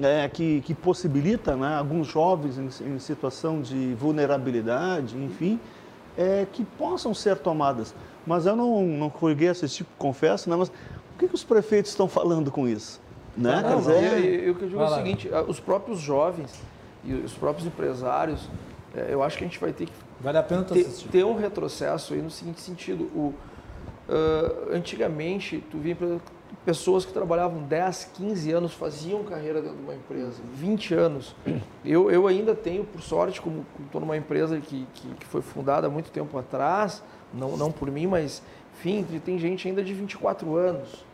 é, que, que possibilita né, alguns jovens em, em situação de vulnerabilidade, enfim, é, que possam ser tomadas. Mas eu não, não consegui assistir, confesso, né, mas que, que os prefeitos estão falando com isso? Né? Não, não, eu, eu, digo é o seguinte, os próprios jovens e os próprios empresários, é, eu acho que a gente vai ter que vale a pena ter, ter um retrocesso aí no seguinte sentido. O, uh, antigamente, tu via pessoas que trabalhavam 10, 15 anos, faziam carreira dentro de uma empresa, 20 anos. Eu, eu ainda tenho, por sorte, como estou numa empresa que, que, que, foi fundada há muito tempo atrás, não, não por mim, mas, enfim, tem gente ainda de 24 anos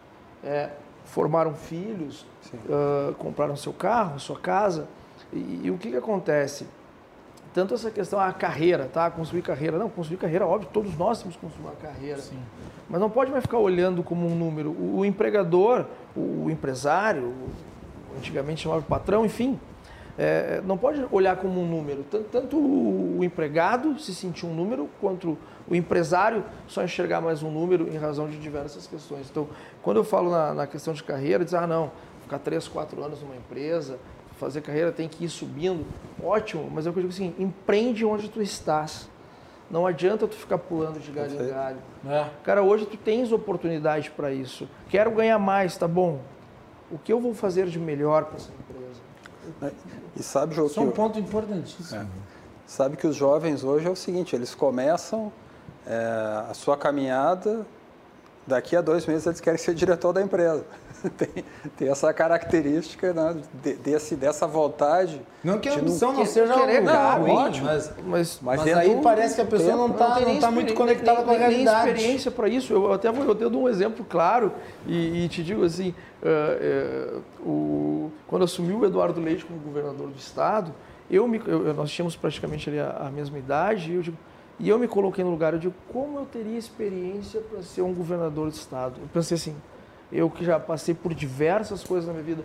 é, formaram filhos, uh, compraram seu carro, sua casa. E, e, o que, que acontece? Tanto essa questão, a carreira, tá? Construir carreira. Não, construir carreira, óbvio, todos nós temos que construir uma carreira. Sim. Mas não pode mais ficar olhando como um número. O, o empregador, o, o empresário, o, antigamente chamava de patrão, enfim, é, não pode olhar como um número. Tanto, tanto o empregado se sentir um número, quanto o empresário só enxergar mais um número em razão de diversas questões. Então, quando eu falo na, na questão de carreira, diz, ah, não, ficar três, quatro anos numa empresa, fazer carreira tem que ir subindo, ótimo, mas é o que eu digo assim, empreende onde tu estás. Não adianta tu ficar pulando de galho em galho. É. Cara, hoje tu tens oportunidade para isso. Quero ganhar mais, tá bom. O que eu vou fazer de melhor para essa empresa? E sabe, João, Isso é um ponto importantíssimo. É. Sabe que os jovens hoje é o seguinte, eles começam é, a sua caminhada, daqui a dois meses eles querem ser diretor da empresa. tem, tem essa característica né, desse, dessa vontade. Não que a ambição não, não seja querer, não, ruim, ótimo, mas, mas, mas, mas aí parece que a pessoa não está não, não tá muito conectada nem, com a realidade. Tem experiência para isso. Eu até vou eu dou um exemplo claro e, e te digo assim, uh, uh, o, quando assumiu o Eduardo Leite como governador do estado, eu, me, eu nós tínhamos praticamente a, a mesma idade e eu digo, e eu me coloquei no lugar, eu digo, como eu teria experiência para ser um governador do estado? Eu pensei assim, eu que já passei por diversas coisas na minha vida.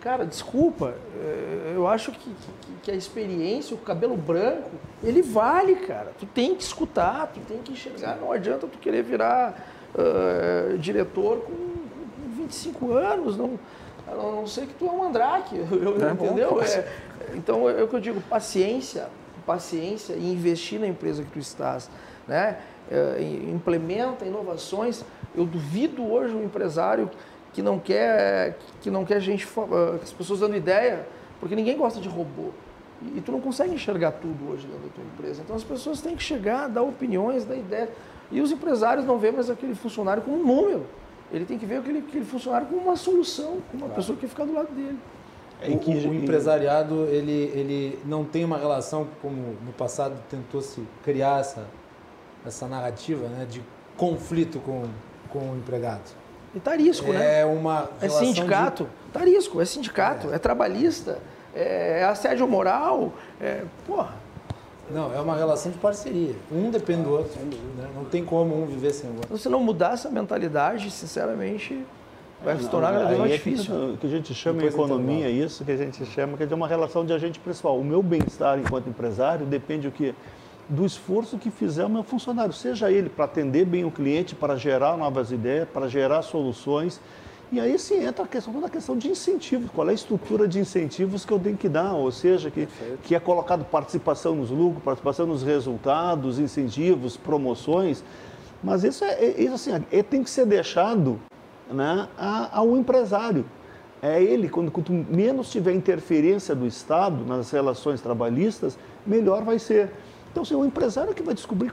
Cara, desculpa, eh, eu acho que, que, que, a experiência, o cabelo branco, ele vale, cara. Tu tem que escutar, tu tem que enxergar. Não adianta tu querer virar uh, diretor com, com 25 anos, não, a não ser que tu é um mandrake, é entendeu? É, então, é o que eu digo, paciência, paciência e investir na empresa que tu estás, né? É, implementa inovações eu duvido hoje um empresário que não quer que não quer gente, ah, as pessoas dando ideia, porque ninguém gosta de robô. E, tu não consegue enxergar tudo hoje dentro da tua empresa. Então as pessoas têm que chegar, dar opiniões, dar ideia. E os empresários não veem mais aquele funcionário como um número. Ele tem que ver aquele, aquele funcionário como uma solução, como uma claro. pessoa que ficar do lado dele. É o, o, empresariado ele, ele não tem uma relação como no passado tentou se criar essa, essa narrativa né, de conflito com com o empregado. E tá risco, né? É uma É sindicato, de... tá risco, é sindicato, é, é trabalhista, é, é assédio moral, é, porra. Não, é uma relação de parceria. Um depende do outro. Né? Não tem como um viver sem o outro. Se não mudar essa mentalidade, sinceramente, vai se tornar cada vez mais difícil. O que, a gente chama em economia, isso que a gente chama que é de uma relação de agente pessoal. O meu bem-estar enquanto empresário depende o que do esforço que fizer o meu funcionário, seja ele para atender bem o cliente, para gerar novas ideias, para gerar soluções. E aí sim entra a questão, toda a questão de incentivos, qual é a estrutura de incentivos que eu tenho que dar, ou seja, que, que é colocado participação nos lucros, participação nos resultados, incentivos, promoções. Mas isso, é, é isso assim, é, tem que ser deixado né, ao empresário. É ele, quando, quanto menos tiver interferência do Estado nas relações trabalhistas, melhor vai ser. Então, assim, o empresário que vai descobrir,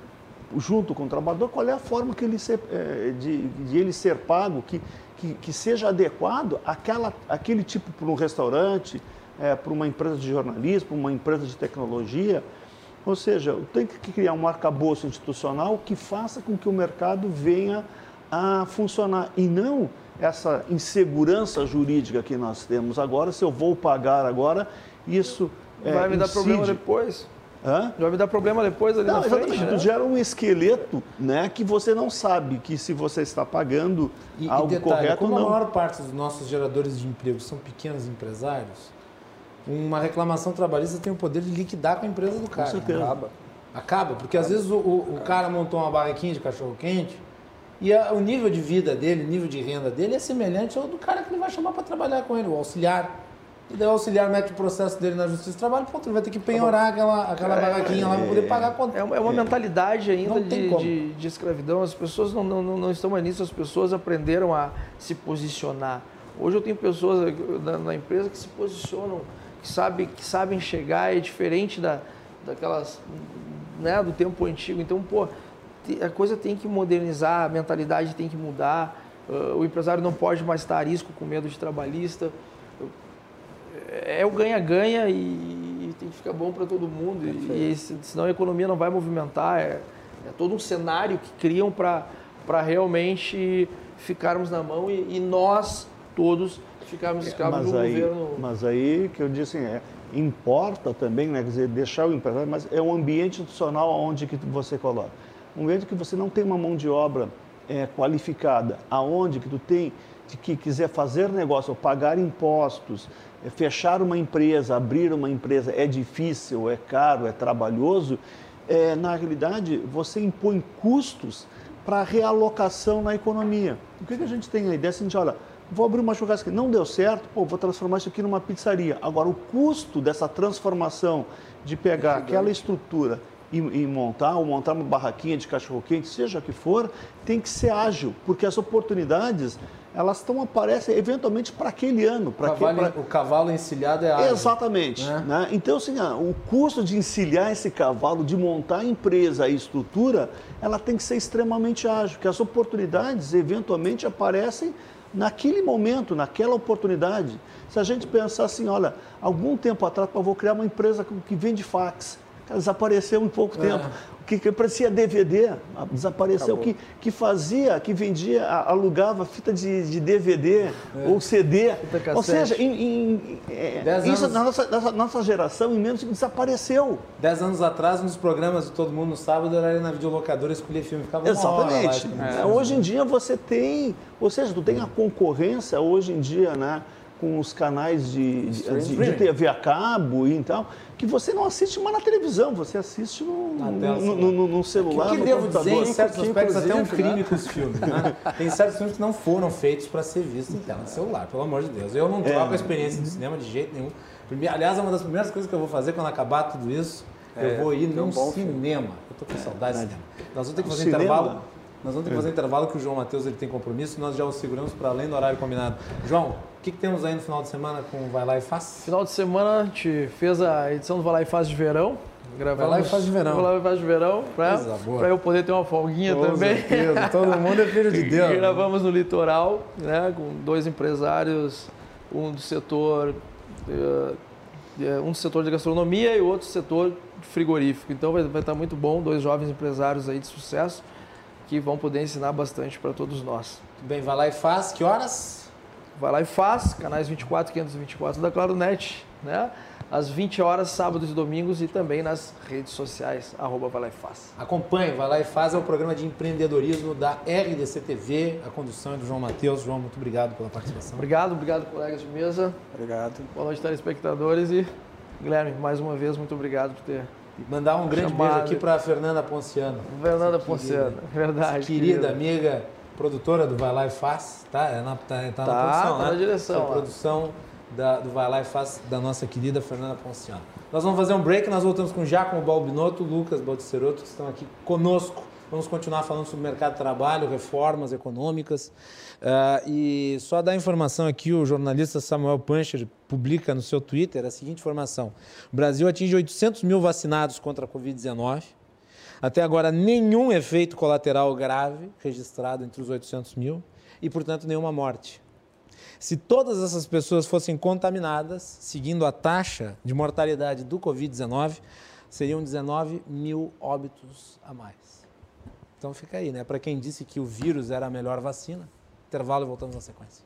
junto com o trabalhador, qual é a forma que ele ser, é, de, de, ele ser pago, que, que, que, seja adequado àquela, àquele tipo para um restaurante, é, para uma empresa de jornalismo, para uma empresa de tecnologia. Ou seja, tem que criar um arcabouço institucional que faça com que o mercado venha a funcionar e não essa insegurança jurídica que nós temos agora. Se eu vou pagar agora, isso é, vai me dar incide. problema depois. Hã? Vai me dar problema depois ali não, na frente. Né? gera um esqueleto né, que você não sabe que se você está pagando e, algo e detalhe, correto como ou não. a maior parte dos nossos geradores de emprego são pequenos empresários, uma reclamação trabalhista tem o poder de liquidar com a empresa do cara. Com certeza. Acaba. Acaba, porque às vezes o, o, o cara montou uma barraquinha de cachorro-quente e a, o nível de vida dele, o nível de renda dele é semelhante ao do cara que ele vai chamar para trabalhar com ele, o auxiliar. E daí o auxiliar mete o processo dele na Justiça do Trabalho, pronto, ele vai ter que penhorar aquela, aquela é, barraquinha lá para poder pagar a conta. É uma, é uma mentalidade ainda de, de, de, escravidão. As pessoas não, não, não estão mais nisso, as pessoas aprenderam a se posicionar. Hoje eu tenho pessoas na, na empresa que se posicionam, que, sabe, que sabem chegar, é diferente da, daquelas, né, do tempo antigo. Então, pô, a coisa tem que modernizar, a mentalidade tem que mudar. Uh, o empresário não pode mais estar a risco com medo de trabalhista é o ganha-ganha e, tem que ficar bom para todo mundo. E, e, senão a economia não vai movimentar. É, é todo um cenário que criam para realmente ficarmos na mão e, e nós todos ficarmos escravos do aí, governo. Mas aí que eu disse assim, é, importa também, né, quer dizer, deixar o empresário, mas é um ambiente institucional onde que você coloca. Um ambiente que você não tem uma mão de obra é, qualificada, aonde que tu tem que quiser fazer negócio, ou pagar impostos, fechar uma empresa, abrir uma empresa é difícil, é caro, é trabalhoso, é, na realidade você impõe custos para realocação na economia. O que, que a gente tem a ideia? Assim, olha, vou abrir uma churrascaria, não deu certo, pô, vou transformar isso aqui numa pizzaria. Agora, o custo dessa transformação de pegar aquela estrutura e, e, montar, ou montar uma barraquinha de cachorro-quente, seja o que for, tem que ser ágil, porque as oportunidades elas estão aparecem eventualmente para aquele ano. Para pra... O cavalo encilhado é ágil. Exatamente. Né? Né? Então, assim, ah, o custo de encilhar esse cavalo, de montar a empresa, a estrutura, ela tem que ser extremamente ágil, porque as oportunidades eventualmente aparecem naquele momento, naquela oportunidade. Se a gente pensar assim, olha, algum tempo atrás, eu vou criar uma empresa que vende fax. Desapareceu em pouco é. tempo que, que parecia DVD, desapareceu, que, que fazia, que vendia, alugava fita de, de DVD é. ou CD. Ou seja, em, em, é, isso anos... na nossa, nossa geração, em menos desapareceu. Dez anos atrás, nos programas de Todo Mundo no sábado, era na videolocadora escolher filme, ficava Exatamente. Lá, é. Hoje em dia você tem, ou seja, tu tem a concorrência hoje em dia, né? com os canais de, de, de, TV a cabo e tal que você não assiste mais na televisão, você assiste no, no, no, no celular. O que, que devo dizer, em certos aspectos, até um crime né? com os filmes. Né? Tem certos filmes que não foram feitos para ser vistos em tela de celular, pelo amor de Deus. Eu não troco é. a experiência de cinema de jeito nenhum. Aliás, é uma das primeiras coisas que eu vou fazer quando acabar tudo isso. É, eu vou ir num um cinema. Eu tô com saudade de cinema. Nós vamos ter que fazer cinema? intervalo. Nós vamos ter que fazer intervalo que o João Matheus ele tem compromisso. Nós já o seguramos para além do horário combinado. João, que, que temos aí no final de semana com o Vai Lá e Faz? Final de semana a gente fez a edição do Vai Lá e Faz de verão. Gravamos, Vai Lá e Faz de verão. Vai Lá e Faz de verão, para eu poder ter uma folguinha Com também. Certeza. Todo mundo é filho de Deus. E gravamos no litoral, né, com dois empresários, um do setor uh, um do setor de gastronomia e outro setor frigorífico. Então vai, vai estar muito bom, dois jovens empresários aí de sucesso que vão poder ensinar bastante para todos nós. Bem, vai lá e faz. Que horas? Vai lá e faz, canais 24, 524 da Claronet, né? Às 20 horas, sábados e domingos e também nas redes sociais, arroba Vai Lá e Faz. Acompanhe, Vai Lá e Faz é o programa de empreendedorismo da RDC TV, a condução é do João Matheus. João, muito obrigado pela participação. Obrigado, obrigado colegas de mesa. Obrigado. Boa noite, telespectadores e Guilherme, mais uma vez, muito obrigado por ter Mandar um grande chamado. beijo aqui para Fernanda Ponciano. Fernanda Ponciano, verdade. Querida, querida amiga, produtora do Vai Lá e Faz, tá? É na, tá, tá, tá na produção, tá né? na direção. A produção da, do Vai Lá e Faz da nossa querida Fernanda Ponciano. Nós vamos fazer um break, nós voltamos com Giacomo Balbinotto, Lucas Baldiceroto, que estão aqui conosco. Vamos continuar falando sobre mercado de trabalho, reformas econômicas. Uh, e só dar informação aqui, o jornalista Samuel Pancher publica no seu Twitter a seguinte informação. O Brasil atinge 800 mil vacinados contra a Covid-19. Até agora, nenhum efeito colateral grave registrado entre os 800 mil e, portanto, nenhuma morte. Se todas essas pessoas fossem contaminadas, seguindo a taxa de mortalidade do Covid-19, seriam 19 mil óbitos a mais. Então fica aí, né? Para quem disse que o vírus era a melhor vacina, intervalo e voltamos na sequência.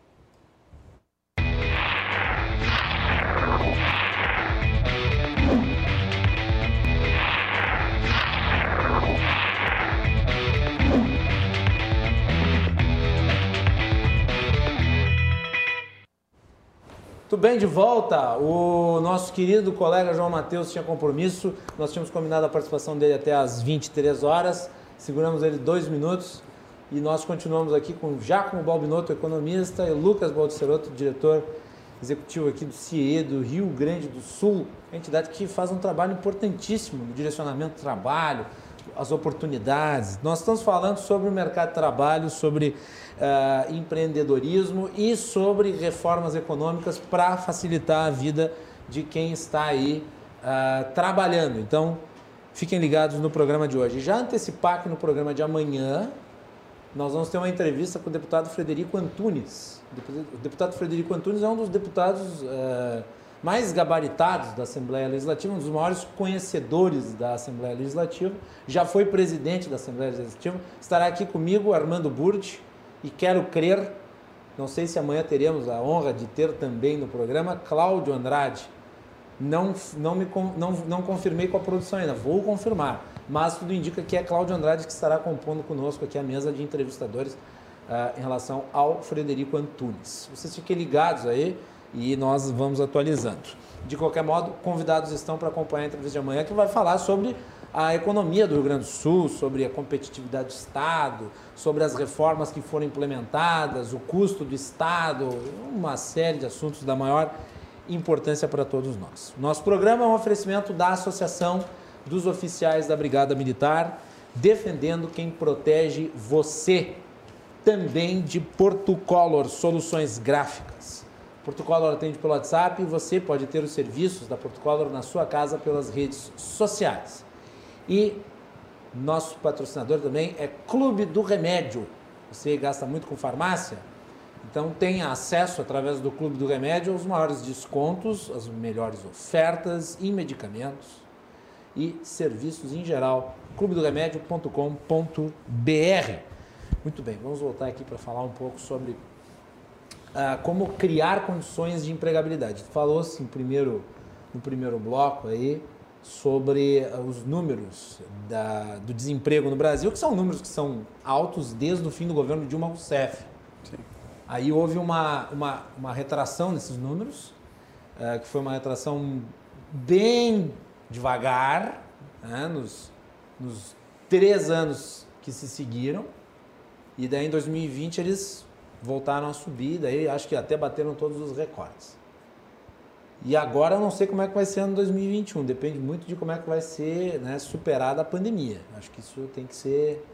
Tudo bem, de volta. O nosso querido colega João Matheus tinha compromisso. Nós tínhamos combinado a participação dele até às 23 horas. Seguramos ele dois minutos e nós continuamos aqui com Giacomo Balbinotto, economista, e Lucas Baldiceroto, diretor executivo aqui do CIE do Rio Grande do Sul, entidade que faz um trabalho importantíssimo no direcionamento do trabalho, as oportunidades. Nós estamos falando sobre o mercado de trabalho, sobre uh, empreendedorismo e sobre reformas econômicas para facilitar a vida de quem está aí uh, trabalhando. Então, fiquem ligados no programa de hoje. Já antecipar que no programa de amanhã nós vamos ter uma entrevista com o deputado Frederico Antunes. O deputado Frederico Antunes é um dos deputados uh, mais gabaritados da Assembleia Legislativa, um dos maiores conhecedores da Assembleia Legislativa, já foi presidente da Assembleia Legislativa. Estará aqui comigo Armando Burdi, e quero crer, não sei se amanhã teremos a honra de ter também no programa, Cláudio Andrade. Não, não, me, não, não confirmei com a produção ainda, vou confirmar. Mas tudo indica que é Cláudio Andrade que estará compondo conosco aqui a mesa de entrevistadores uh, em relação ao Frederico Antunes. Vocês fiquem ligados aí e nós vamos atualizando. De qualquer modo, convidados estão para acompanhar a entrevista de amanhã, que vai falar sobre a economia do Rio Grande do Sul, sobre a competitividade do Estado, sobre as reformas que foram implementadas, o custo do Estado, uma série de assuntos da maior importância para todos nós. Nosso programa é um oferecimento da Associação dos Oficiais da Brigada Militar, defendendo quem protege você. Também de Portucolor Soluções Gráficas. Portucolor atende pelo WhatsApp e você pode ter os serviços da Portucolor na sua casa pelas redes sociais. E nosso patrocinador também é Clube do Remédio. Você gasta muito com farmácia? Então tenha acesso através do Clube do Remédio aos maiores descontos, as melhores ofertas em medicamentos e serviços em geral. clubedoremédio.com.br. Muito bem, vamos voltar aqui para falar um pouco sobre ah, como criar condições de empregabilidade. Falou-se primeiro, no primeiro bloco aí sobre ah, os números da, do desemprego no Brasil, que são números que são altos desde o fim do governo Dilma Rousseff. Sim. Aí houve uma, uma, uma retração desses números, uh, que foi uma retração bem devagar, né, nos, nos três anos que se seguiram. E daí em 2020 eles voltaram a subir, daí acho que até bateram todos os recordes. E agora eu não sei como é que vai ser ano 2021, depende muito de como é que vai ser né, superada a pandemia. Acho que isso tem que ser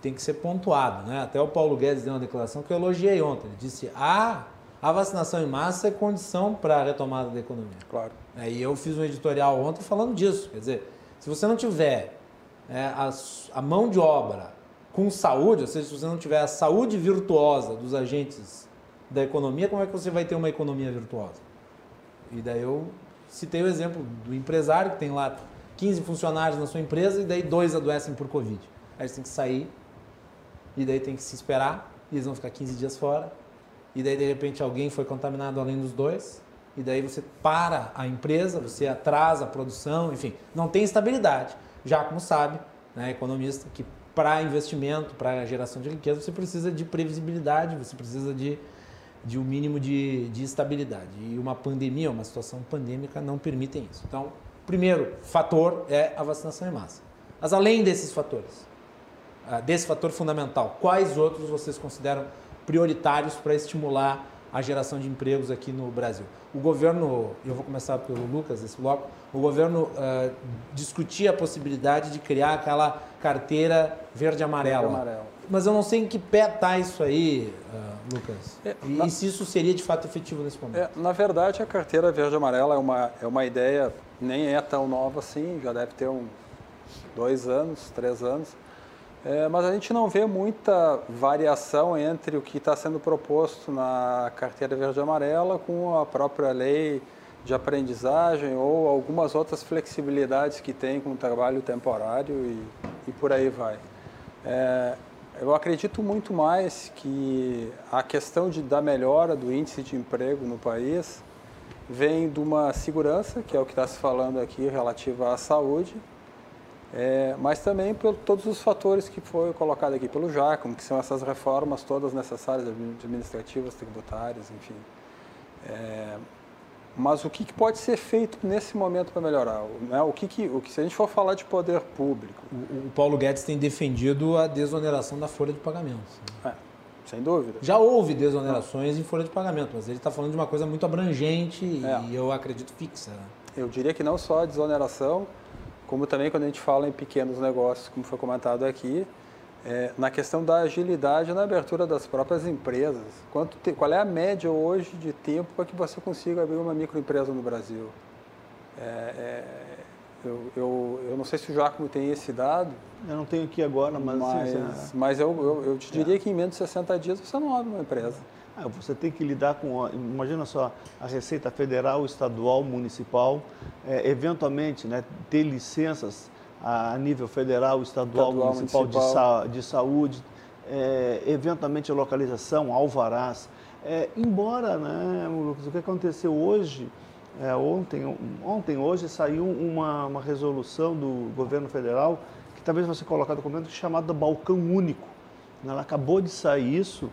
tem que ser pontuado. Né? Até o Paulo Guedes deu uma declaração que eu elogiei ontem. Ele disse: ah, a vacinação em massa é condição para a retomada da economia. Claro. É, e eu fiz um editorial ontem falando disso. Quer dizer, se você não tiver é, a, a mão de obra com saúde, ou seja, se você não tiver a saúde virtuosa dos agentes da economia, como é que você vai ter uma economia virtuosa? E daí eu citei o exemplo do empresário que tem lá 15 funcionários na sua empresa e daí dois adoecem por Covid. Aí eles têm que sair e daí tem que se esperar e eles vão ficar 15 dias fora. E daí de repente alguém foi contaminado além dos dois e daí você para a empresa, você atrasa a produção, enfim, não tem estabilidade. Já como sabe, né, economista, que para investimento, para geração de riqueza, você precisa de previsibilidade, você precisa de de um mínimo de, de estabilidade. E uma pandemia, uma situação pandêmica, não permitem isso. Então, primeiro fator é a vacinação em massa. Mas além desses fatores, ah, desse fator fundamental, quais outros vocês consideram prioritários para estimular a geração de empregos aqui no Brasil? O governo, eu vou começar pelo Lucas, esse bloco, o governo uh, discutia a possibilidade de criar aquela carteira verde-amarela. Verde Mas eu não sei em que pé está isso aí, uh, Lucas. É, e, na... se isso seria de fato efetivo nesse momento. É, na verdade, a carteira verde-amarela é uma, é uma ideia, nem é tão nova assim, já deve ter uns dois anos, três anos. É, mas a gente não vê muita variação entre o que está sendo proposto na carteira verde-amarela com a própria lei de aprendizagem ou algumas outras flexibilidades que tem com o trabalho temporário e, e por aí vai. É, eu acredito muito mais que a questão de, da melhora do índice de emprego no país vem de uma segurança, que é o que está se falando aqui, relativa à saúde, é, mas também por todos os fatores que foi colocado aqui pelo Jacom, que são essas reformas todas necessárias, administrativas, tributárias, enfim. É, mas o que, que, pode ser feito nesse momento para melhorar? Né? O, que, que, o que se a gente for falar de poder público? O, o Paulo Guedes tem defendido a desoneração da folha de pagamentos. Né? É, sem dúvida. Já houve desonerações em folha de pagamento, mas ele está falando de uma coisa muito abrangente é. e eu acredito fixa. Eu diria que não só a desoneração, como também quando a gente fala em pequenos negócios, como foi comentado aqui, é, na questão da agilidade na abertura das próprias empresas. Quanto te, qual é a média hoje de tempo para que você consiga abrir uma microempresa no Brasil? É, é, eu, eu, eu não sei se o Jacomo tem esse dado. Eu não tenho aqui agora, mas... Mas, sim, mas eu, eu, eu, te diria é. que em menos de 60 dias você não abre uma empresa. Ah, você tem que lidar com, imagina só, a Receita Federal, Estadual, Municipal, é, eventualmente né, ter licenças a, nível federal, estadual, estadual municipal, municipal. De, de, saúde, é, eventualmente a localização, alvarás. É, embora, né, Lucas, o que aconteceu hoje, é, ontem, ontem, hoje, saiu uma, uma resolução do governo federal que talvez você colocar documento chamado Balcão Único. Ela acabou de sair isso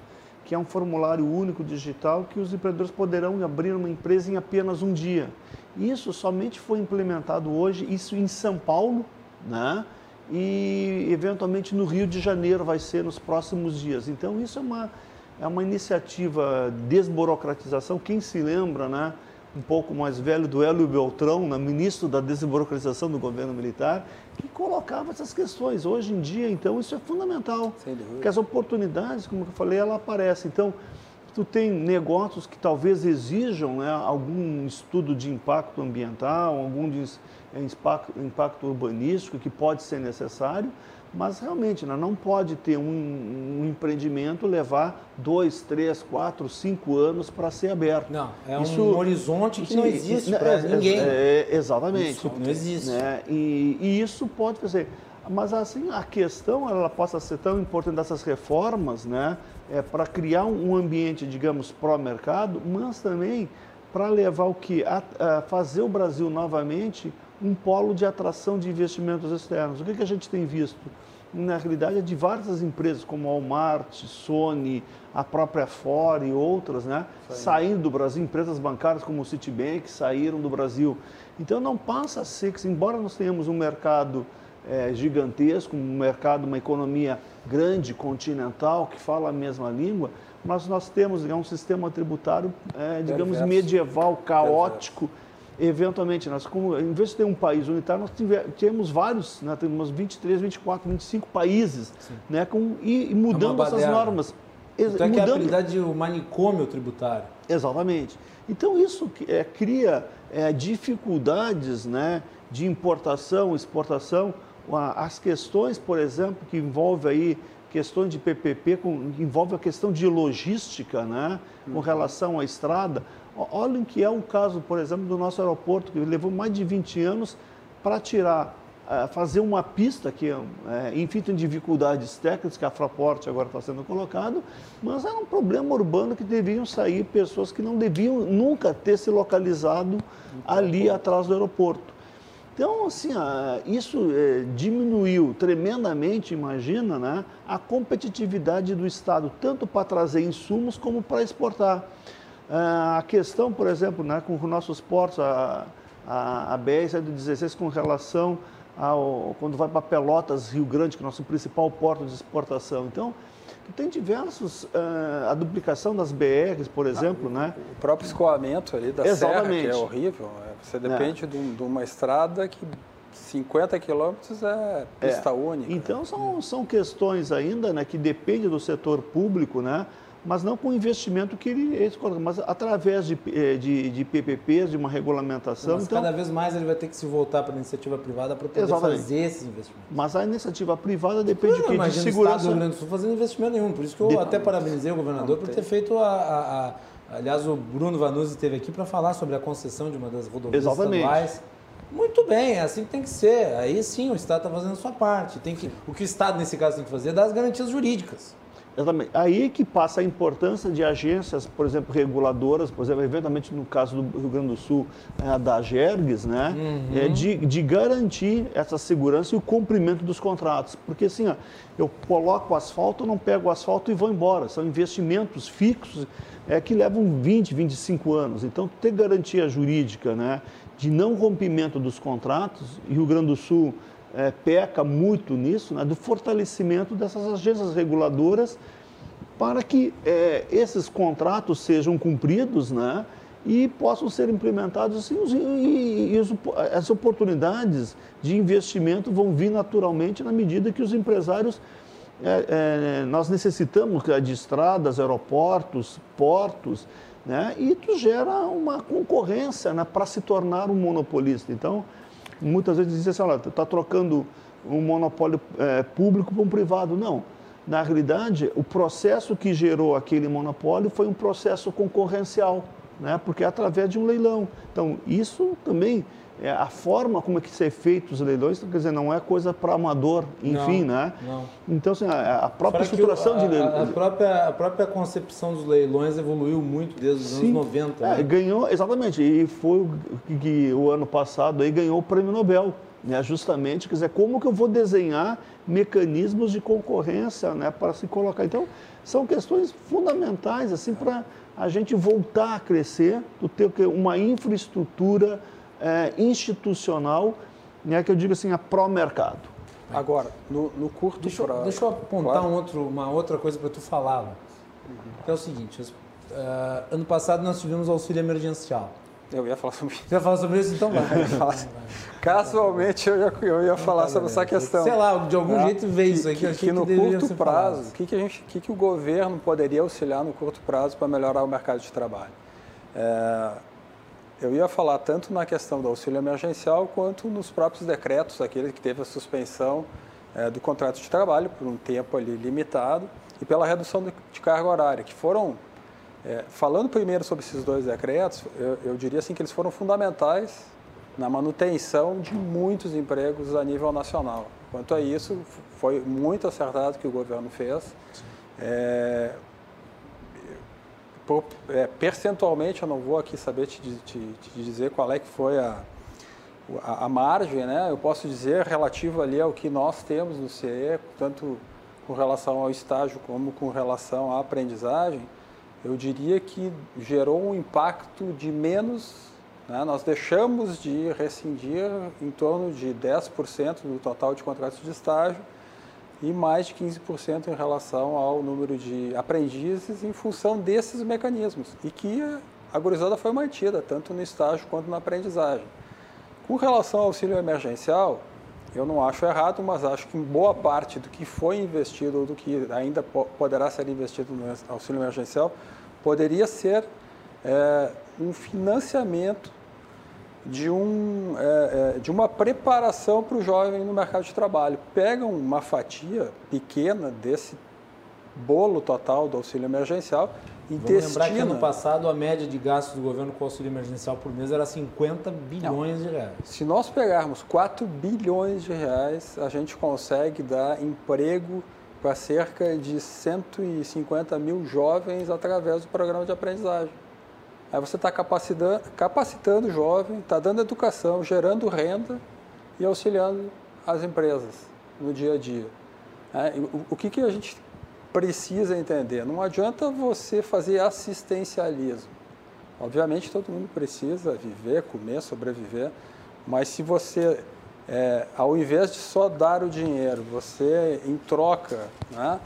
que é um formulário único digital que os empreendedores poderão abrir uma empresa em apenas um dia. Isso somente foi implementado hoje, isso em São Paulo, né? E eventualmente no Rio de Janeiro vai ser nos próximos dias. Então isso é uma, é uma iniciativa desburocratização. Quem se lembra, né? um pouco mais velho do Hélio Beltrão, né, ministro da desburocratização do governo militar, que colocava essas questões. Hoje em dia, então, isso é fundamental. Porque as oportunidades, como eu falei, ela aparece. Então, tu tem negócios que talvez exijam né, algum estudo de impacto ambiental, algum de, impacto, impacto urbanístico que pode ser necessário, mas realmente né, não pode ter um, um, empreendimento levar dois, três, quatro, cinco anos para ser aberto. Não, é Isso, um horizonte que sim, não existe para é, ninguém. É, exatamente. Isso não existe. Né, e, e, isso pode fazer. Mas assim, a questão ela possa ser tão importante dessas reformas, né, é para criar um ambiente, digamos, pró-mercado, mas também para levar o que? A, a fazer o Brasil novamente um polo de atração de investimentos externos. O que, que a gente tem visto? Na realidade, é de várias empresas, como a Walmart, Sony, a própria Ford e outras, né? Saindo do Brasil, empresas bancárias como o Citibank saíram do Brasil. Então, não passa a ser que, embora nós tenhamos um mercado é, gigantesco, um mercado, uma economia grande, continental, que fala a mesma língua, mas nós temos digamos, um sistema tributário, é, digamos, Perverso. medieval, caótico. Perverso eventualmente, nós, como, em vez de ter um país unitário, nós tivemos vários, né, temos 23, 24, 25 países, né, com, e, e mudando é essas normas. Então é que é a habilidade de o manicômio tributário. Exatamente. Então isso é, cria é, dificuldades né, de importação, exportação, as questões, por exemplo, que envolve aí questões de PPP, com, envolve a questão de logística, né, com uhum. relação à estrada. Olhem que é o caso, por exemplo, do nosso aeroporto, que levou mais de 20 anos para tirar, eh, fazer uma pista que, é, enfim, tem dificuldades técnicas, que a Fraport agora está sendo colocado, mas era um problema urbano que deviam sair pessoas que não deviam nunca ter se localizado ali atrás do aeroporto. Então, assim, isso é, diminuiu tremendamente, imagina, né, a competitividade do Estado, tanto para trazer insumos como para exportar. Ah, a questão, por exemplo, né, com os nossos portos, a, a, a BR-116 com relação ao, quando vai para Pelotas, Rio Grande, que é o nosso principal porto de exportação. Então, tem diversos, uh, a duplicação das BRs, por exemplo, ah, né? O próprio escoamento ali da Exatamente. serra, que é horrível. É, você depende é. de, uma estrada que 50 quilômetros é pista é. única. Então, são, são questões ainda né, que dependem do setor público, né? Mas não com o investimento que ele, eles colocam, mas através de, eh, de, de, PPPs, de uma regulamentação. Mas então, cada vez mais ele vai ter que se voltar para a iniciativa privada para poder exatamente. fazer esses investimentos. Mas a iniciativa privada depende não, de, de segurança. O Estado do Rio Grande do Sul fazendo investimento nenhum, por isso que eu de... até parabenizei o governador por ter feito a, a, a... Aliás, o Bruno Vanuzzi esteve aqui para falar sobre a concessão de uma das rodovias Exatamente. estaduais. Muito bem, é assim que tem que ser. Aí sim o Estado está fazendo a sua parte. Tem que, o que o Estado, nesse caso, tem que fazer é dar as garantias jurídicas. Exatamente. Aí que passa a importância de agências, por exemplo, reguladoras, por exemplo, eventualmente no caso do Rio Grande do Sul, é, da GERGS, né, uhum. é de, de garantir essa segurança e o cumprimento dos contratos. Porque assim, ó, eu coloco o asfalto, não pego o asfalto e vou embora. São investimentos fixos é, que levam 20, 25 anos. Então, ter garantia jurídica né, de não rompimento dos contratos, e o Rio Grande do Sul é, peca muito nisso, né, do fortalecimento dessas agências reguladoras para que é, esses contratos sejam cumpridos né, e possam ser implementados assim, e, e, as oportunidades de investimento vão vir naturalmente na medida que os empresários é, é, nós necessitamos de estradas, aeroportos, portos, né? e isso gera uma concorrência né, para se tornar um monopolista. Então, muitas vezes dizem assim, olha, está trocando um monopólio é, público para um privado. Não. Na realidade, o processo que gerou aquele monopólio foi um processo concorrencial, né? porque é através de um leilão. Então, isso também é a forma como é que ser feitos os leilões, quer dizer, não é coisa para amador, enfim, não, né? Não. Então, assim, a, a própria estruturação de leilões... A própria, a própria concepção dos leilões evoluiu muito desde os Sim, anos 90. É, né? ganhou, exatamente, e foi o que, que, o ano passado aí ganhou o prêmio Nobel Né? Justamente, quer dizer, como que eu vou desenhar mecanismos de concorrência né, para se colocar. Então, são questões fundamentais assim para a gente voltar a crescer, ter uma infraestrutura é, institucional, né, que eu digo assim, a pró-mercado. Agora, no, no curto deixa, prazo... Deixa eu apontar claro. um outro, uma outra coisa para tu falar, Lucas. Uhum. É o seguinte, uh, ano passado nós tivemos auxílio emergencial. Eu ia falar sobre isso. Você ia falar sobre isso? Então vai. Casualmente eu ia, eu ia falar sobre essa questão. Sei lá, de algum é, jeito veio isso aqui. Que, que, que no curto prazo, o que, que, a gente, que, que o governo poderia auxiliar no curto prazo para melhorar o mercado de trabalho? É, eu ia falar tanto na questão do auxílio emergencial quanto nos próprios decretos, aquele que teve a suspensão é, do contrato de trabalho por um tempo ali limitado e pela redução de carga horária, que foram é, falando primeiro sobre esses dois decretos, eu, eu, diria assim que eles foram fundamentais na manutenção de muitos empregos a nível nacional. Quanto a isso, foi muito acertado que o governo fez. É, por, é, percentualmente, eu não vou aqui saber te, te, te, dizer qual é que foi a, a, a, margem, né? Eu posso dizer relativo ali ao que nós temos no CE, tanto com relação ao estágio como com relação à aprendizagem eu diria que gerou um impacto de menos. Né? Nós deixamos de rescindir em torno de 10% do total de contratos de estágio e mais de 15% em relação ao número de aprendizes em função desses mecanismos. E que a gurizada foi mantida, tanto no estágio quanto na aprendizagem. Com relação ao auxílio emergencial, eu não acho errado, mas acho que boa parte do que foi investido ou do que ainda poderá ser investido no auxílio emergencial poderia ser é, um financiamento de, um, é, é, de uma preparação para o jovem no mercado de trabalho. Pegam uma fatia pequena desse bolo total do auxílio emergencial e Vamos destina... lembrar que ano passado a média de gastos do governo com auxílio emergencial por mês era 50 bilhões Não. de reais. Se nós pegarmos 4 bilhões de reais, a gente consegue dar emprego para cerca de 150 mil jovens através do programa de aprendizagem. Aí você está capacitando, capacitando o jovem, está dando educação, gerando renda e auxiliando as empresas no dia a dia. É, o, que, que a gente precisa entender? Não adianta você fazer assistencialismo. Obviamente todo mundo precisa viver, comer, sobreviver, mas se você é, ao invés de só dar o dinheiro, você em troca, né,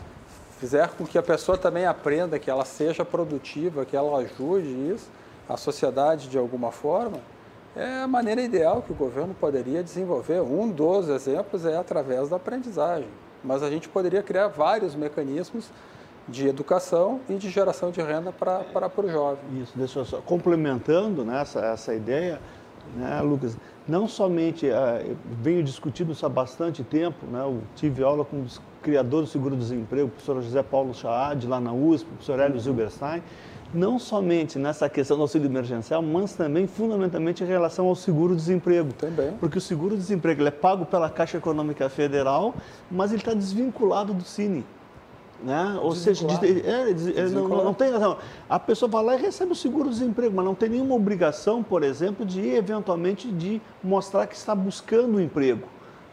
fizer com que a pessoa também aprenda, que ela seja produtiva, que ela ajude isso, a sociedade de alguma forma, é a maneira ideal que o governo poderia desenvolver. Um dos exemplos é através da aprendizagem, mas a gente poderia criar vários mecanismos de educação e de geração de renda para, o jovem. Isso, deixa eu só, complementando né, essa, essa ideia, né, Lucas, não somente, uh, venho discutindo isso há bastante tempo, né, eu tive aula com os criadores do seguro-desemprego, o professor José Paulo Chaad, lá na USP, o professor Hélio Zilberstein, não somente nessa questão do auxílio emergencial, mas também fundamentalmente em relação ao seguro-desemprego. Também. Porque o seguro-desemprego é pago pela Caixa Econômica Federal, mas ele está desvinculado do Cine. Né? Ou seja, de, é, é, não, não, tem razão. A pessoa vai lá e recebe o seguro-desemprego, mas não tem nenhuma obrigação, por exemplo, de eventualmente de mostrar que está buscando um emprego.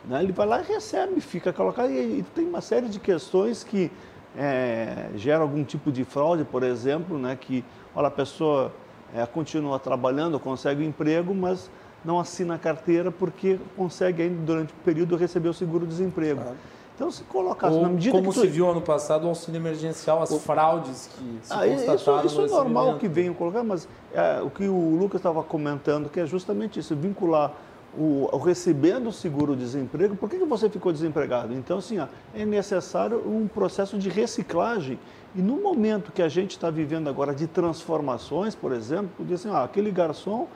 Né? Ele vai lá e recebe, fica colocado. E, e tem uma série de questões que é, geram algum tipo de fraude, por exemplo, né? que olha, a pessoa é, continua trabalhando, consegue um emprego, mas não assina a carteira porque consegue ainda durante o período receber o seguro-desemprego. Claro. Então, se colocasse Ou, na medida como que. Como se viu ano passado, o auxílio emergencial, as fraudes que se ah, constataram. Isso, isso é normal que venham colocar, mas é, o que o Lucas estava comentando, que é justamente isso, vincular o, o recebendo o seguro-desemprego, por que, que você ficou desempregado? Então, assim, ó, é necessário um processo de reciclagem. E no momento que a gente está vivendo agora de transformações, por exemplo, podia assim, ó, aquele garçom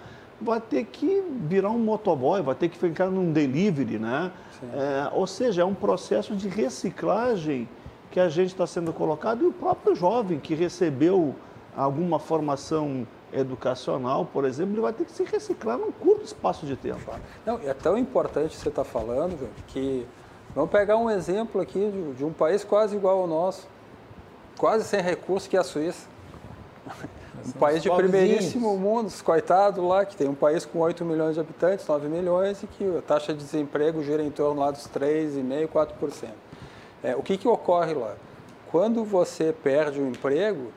vai ter que virar um motoboy, vai ter que ficar num delivery, né? É, ou seja, é um processo de reciclagem que a gente está sendo colocado e o próprio jovem que recebeu alguma formação educacional, por exemplo, ele vai ter que se reciclar num curto espaço de tempo. Não, é tão importante você estar tá falando que vamos pegar um exemplo aqui de, de um país quase igual ao nosso, quase sem recursos que é a Suíça. Um país de primeiríssimo mundo, coitado lá, que tem um país com 8 milhões de habitantes, 9 milhões, e que a taxa de desemprego gira em torno lá dos 3,5%, 4%. É, o que, que ocorre lá? Quando você perde o emprego,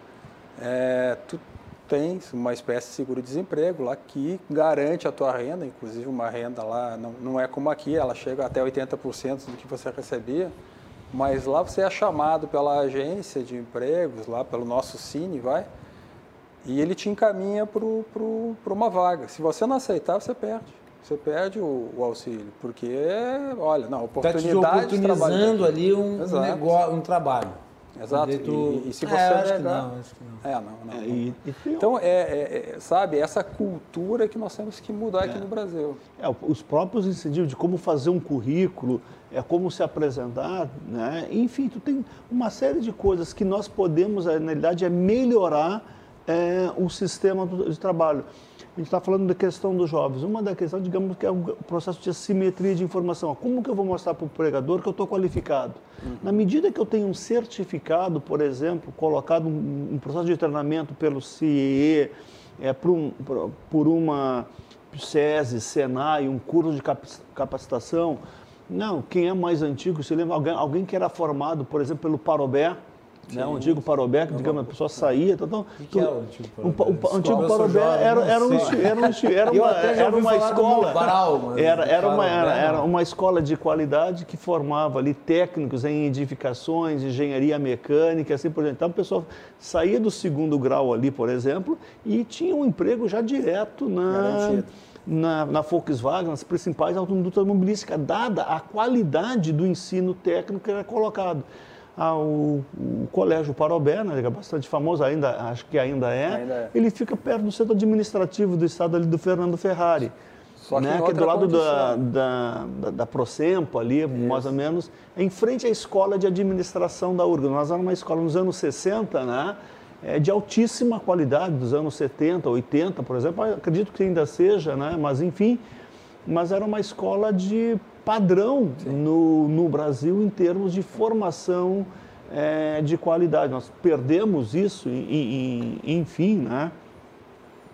é, tu tens uma espécie de seguro-desemprego lá que garante a tua renda, inclusive uma renda lá, não, não é como aqui, ela chega até 80% do que você recebia, mas lá você é chamado pela agência de empregos, lá pelo nosso Cine, vai, e ele te encaminha para uma vaga. Se você não aceitar, você perde. Você perde o, o auxílio, porque, olha, não, oportunidade tá te oportunizando ali um, um, negócio, um trabalho. Exato. Tu... E, e, se é, você é, acho, que não, acho que não. É, não, não. É, e, e então, é, é, é, sabe, essa cultura que nós temos que mudar aqui é. no Brasil. É, os próprios incentivos de como fazer um currículo, é como se apresentar, né? enfim, tu tem uma série de coisas que nós podemos, na realidade, é melhorar o sistema de trabalho. A gente está falando da questão dos jovens. Uma da questão, digamos, que é o processo de assimetria de informação. Como que eu vou mostrar para o pregador que eu estou qualificado? Uhum. Na medida que eu tenho um certificado, por exemplo, colocado um, um processo de treinamento pelo CIE, é, por, um, por, por uma SESI, Senai, um curso de capacitação, não, quem é mais antigo, se lembra, alguém, alguém que era formado, por exemplo, pelo Parobé, né? O antigo Parobé, que digamos, a pessoa saía. Então, o que, que é o antigo Parobé? O, o antigo Parobé era, era, um, era, um, era uma, era uma escola. Era, era, uma, era, era uma escola de qualidade que formava ali técnicos em edificações, engenharia mecânica, assim por diante. Então a pessoa saía do segundo grau ali, por exemplo, e tinha um emprego já direto na. Na, na, Volkswagen, nas principais automobilísticas, dada a qualidade do ensino técnico que era colocado ao, o Colégio Parobé, né, que é bastante famoso, ainda, acho que ainda é, ainda é, ele fica perto do centro administrativo do estado ali do Fernando Ferrari. Só que, né, que é do lado da, da, da, da, Procempo ali, Isso. mais ou menos, em frente à escola de administração da URGA. Nós éramos uma escola nos anos 60, né, é, de altíssima qualidade, dos anos 70, 80, por exemplo, acredito que ainda seja, né, mas enfim, mas era uma escola de padrão no, no Brasil em termos de formação é, de qualidade. Nós perdemos isso, e, e, enfim, né?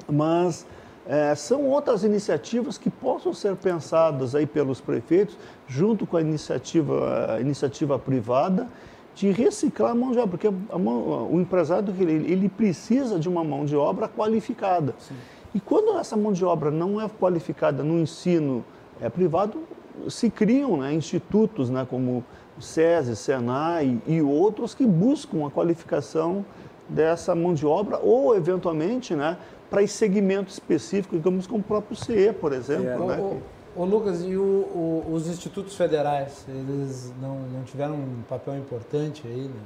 mas é, são outras iniciativas que possam ser pensadas aí pelos prefeitos, junto com a iniciativa, a iniciativa privada, de reciclar a mão de obra, porque mão, o empresário ele, ele, precisa de uma mão de obra qualificada. Sim. E quando essa mão de obra não é qualificada no ensino é, privado, se criam né, institutos né, como o SESI, Senai e outros que buscam a qualificação dessa mão de obra ou, eventualmente, né, para esse segmento específico, digamos como o próprio CE, por exemplo. É. Né? Ô, Lucas, e o, o, os institutos federais, eles não, não tiveram um papel importante aí, né?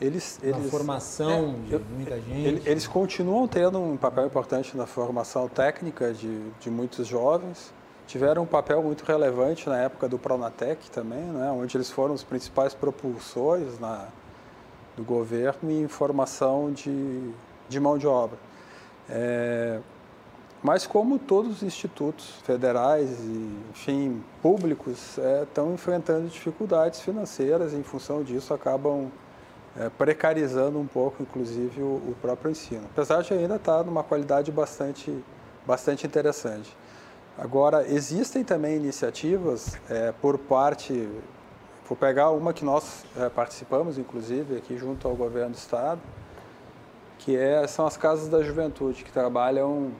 Eles, na eles, formação é, de muita gente? Eles continuam tendo um papel importante na formação técnica de, de muitos jovens tiveram um papel muito relevante na época do Pronatec também, né, onde eles foram os principais propulsores na, do governo em formação de, de mão de obra. É, mas como todos os institutos federais e, enfim, públicos é, estão enfrentando dificuldades financeiras, em função disso acabam é, precarizando um pouco, inclusive, o, o, próprio ensino. Apesar de ainda estar numa qualidade bastante, bastante interessante. Agora, existem também iniciativas é, por parte, vou pegar uma que nós é, participamos, inclusive, aqui junto ao governo do Estado, que é, são as casas da juventude, que trabalham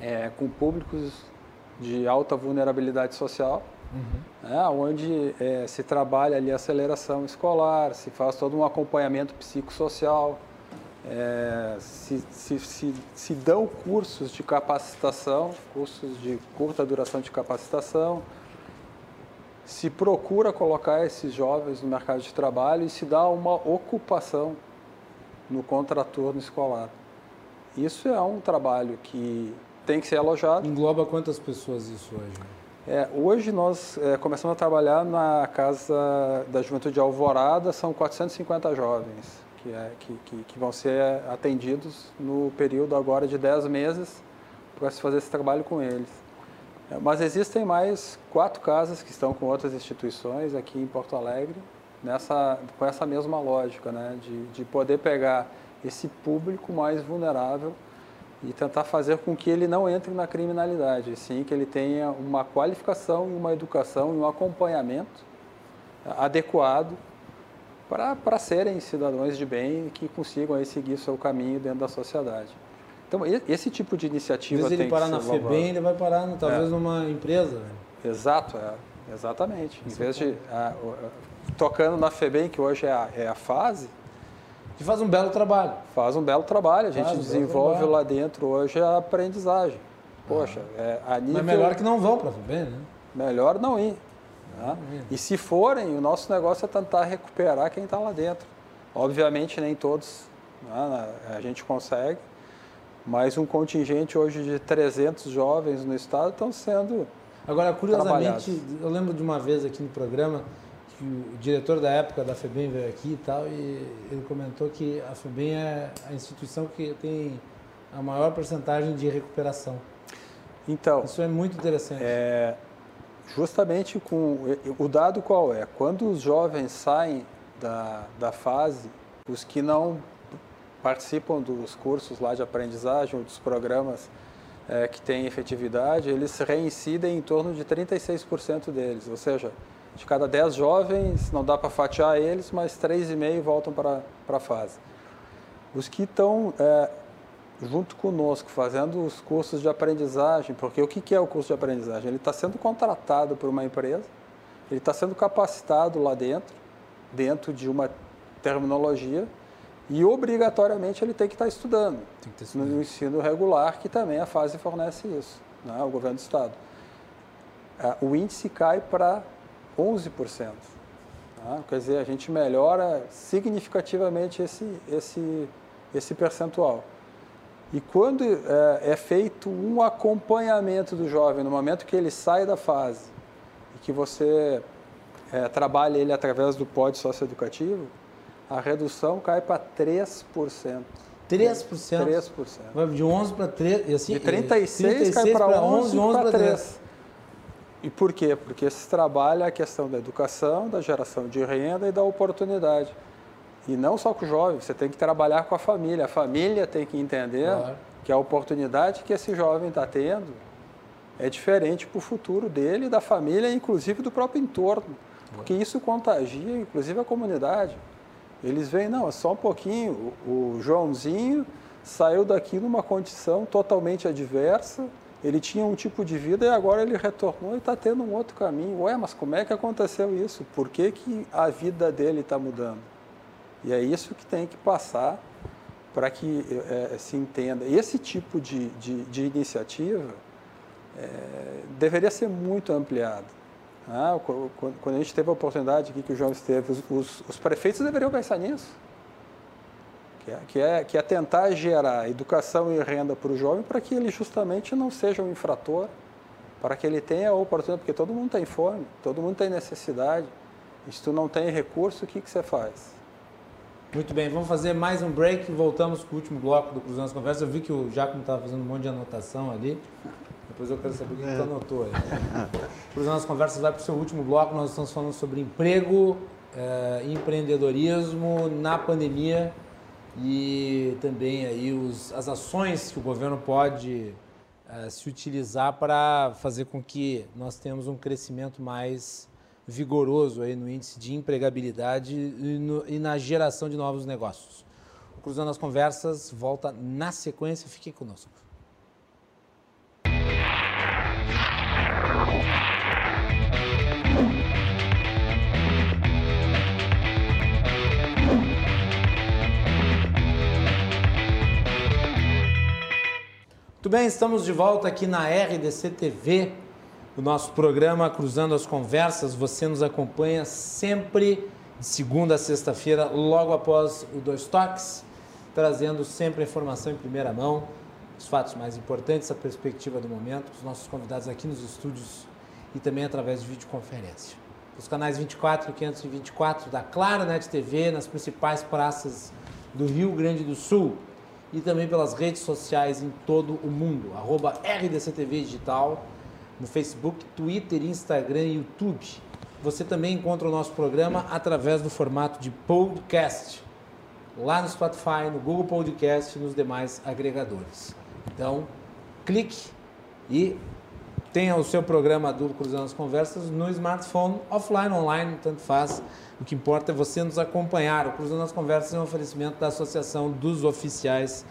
é, com públicos de alta vulnerabilidade social, uhum. né, onde é, se trabalha ali a aceleração escolar, se faz todo um acompanhamento psicossocial, é, se, se, se, se, dão cursos de capacitação, cursos de curta duração de capacitação, se procura colocar esses jovens no mercado de trabalho e se dá uma ocupação no contraturno escolar. Isso é um trabalho que tem que ser alojado. Engloba quantas pessoas isso hoje? É, hoje nós é, começamos a trabalhar na Casa da Juventude de Alvorada, são 450 jovens que, é, que, que, que, vão ser atendidos no período agora de 10 meses para se fazer esse trabalho com eles. É, mas existem mais quatro casas que estão com outras instituições aqui em Porto Alegre, nessa, com essa mesma lógica, né, de, de poder pegar esse público mais vulnerável e tentar fazer com que ele não entre na criminalidade, sim que ele tenha uma qualificação, uma educação e um acompanhamento adequado para serem cidadãos de bem que consigam aí seguir seu caminho dentro da sociedade. Então, esse tipo de iniciativa Às vezes ele parar na FEBEM, ele vai parar talvez É. numa empresa. Exato, é, exatamente. Em vez de a- a- tocando na FEBEM, que hoje é a, é a fase, Que faz um belo trabalho. faz um belo trabalho. A gente Faz desenvolve lá dentro hoje a aprendizagem. Poxa, é, a nível... Mas melhor que não vão para a FEBEM, né? melhor não ir. Né? E se forem, o nosso negócio é tentar recuperar quem está lá dentro. Obviamente, nem todos né, a gente consegue, mas um contingente hoje de 300 jovens no estado estão sendo Agora, curiosamente, eu lembro de uma vez aqui no programa que o diretor da época da FEBEM veio aqui e tal, e ele comentou que a FEBEM é a instituição que tem a maior porcentagem de recuperação. Então, Isso é muito interessante. é, justamente com o dado qual é? Quando os jovens saem da, da fase, os que não participam dos cursos lá de aprendizagem ou dos programas é, que têm efetividade, eles reincidem em torno de 36% deles. Ou seja, de cada 10 jovens, não dá para fatiar eles, mas 3,5 voltam para a fase. Os que estão é, junto conosco, fazendo os cursos de aprendizagem, porque o que é o curso de aprendizagem? Ele está sendo contratado por uma empresa, ele está sendo capacitado lá dentro, dentro de uma terminologia, e obrigatoriamente ele tem que estar estudando Tem que ter no ensino regular, que também a fase fornece isso, né? o governo do Estado. Ah, O índice cai para 11%. tá? Quer dizer, a gente melhora significativamente esse, esse, esse percentual. E quando é, é feito um acompanhamento do jovem, no momento que ele sai da fase, e que você é, trabalha ele através do pódio socioeducativo, a redução cai para 3%. 3%. 3%. Vai de 11 para 3. E assim, De 36, cai para pra 11, 11 para pra 3. E por quê? Porque se trabalha a questão da educação, da geração de renda e da oportunidade. E não só com o jovem, você tem que trabalhar com a família. A família tem que entender Claro. que a oportunidade que esse jovem está tendo é diferente para o futuro dele, da família, inclusive do próprio entorno. Porque isso contagia, inclusive, a comunidade. Eles veem, não, é só um pouquinho. O, o Joãozinho saiu daqui numa condição totalmente adversa, ele tinha um tipo de vida e agora ele retornou e está tendo um outro caminho. Ué, mas como é que aconteceu isso? Por que, que a vida dele está mudando? E é isso que tem que passar para que eh, se entenda. Esse tipo de, de, de iniciativa eh, deveria ser muito ampliado. Ah, qu- qu- quando a gente teve a oportunidade aqui que o João esteve, os, os, os prefeitos deveriam pensar nisso. Que é, que, é, que é tentar gerar educação e renda para o jovem para que ele justamente não seja um infrator, para que ele tenha a oportunidade, porque todo mundo tem fome, todo mundo tem necessidade. E se tu não tem recurso, o que, que você faz? Muito bem, vamos fazer mais um break e voltamos com o último bloco do Cruzando as Conversas. Eu vi que o Jacomo estava fazendo um monte de anotação ali. Depois eu quero saber o que É. tu anotou aí. Cruzando as Conversas vai para o seu último bloco. Nós estamos falando sobre emprego, eh, empreendedorismo na pandemia e também aí os, as ações que o governo pode eh, se utilizar para fazer com que nós tenhamos um crescimento mais vigoroso aí no índice de empregabilidade e, no- e na geração de novos negócios. O Cruzando as Conversas volta na sequência. Fiquem conosco. Muito bem, estamos de volta aqui na RDC TV, o nosso programa Cruzando as Conversas. Você nos acompanha sempre de segunda a sexta-feira, logo após o Dois Toques, trazendo sempre a informação em primeira mão, os fatos mais importantes, a perspectiva do momento, os nossos convidados aqui nos estúdios e também através de videoconferência. Os canais 24 e 524 da Claro Net TV, nas principais praças do Rio Grande do Sul e também pelas redes sociais em todo o mundo, arroba RDCTV Digital, no Facebook, Twitter, Instagram e YouTube. Você também encontra o nosso programa através do formato de podcast. lá no Spotify, no Google Podcast e nos demais agregadores. Então, clique e tenha o seu programa do Cruzando as Conversas no smartphone, offline, online, tanto faz. O que importa é você nos acompanhar. O Cruzando as Conversas é um oferecimento da Associação dos Oficiais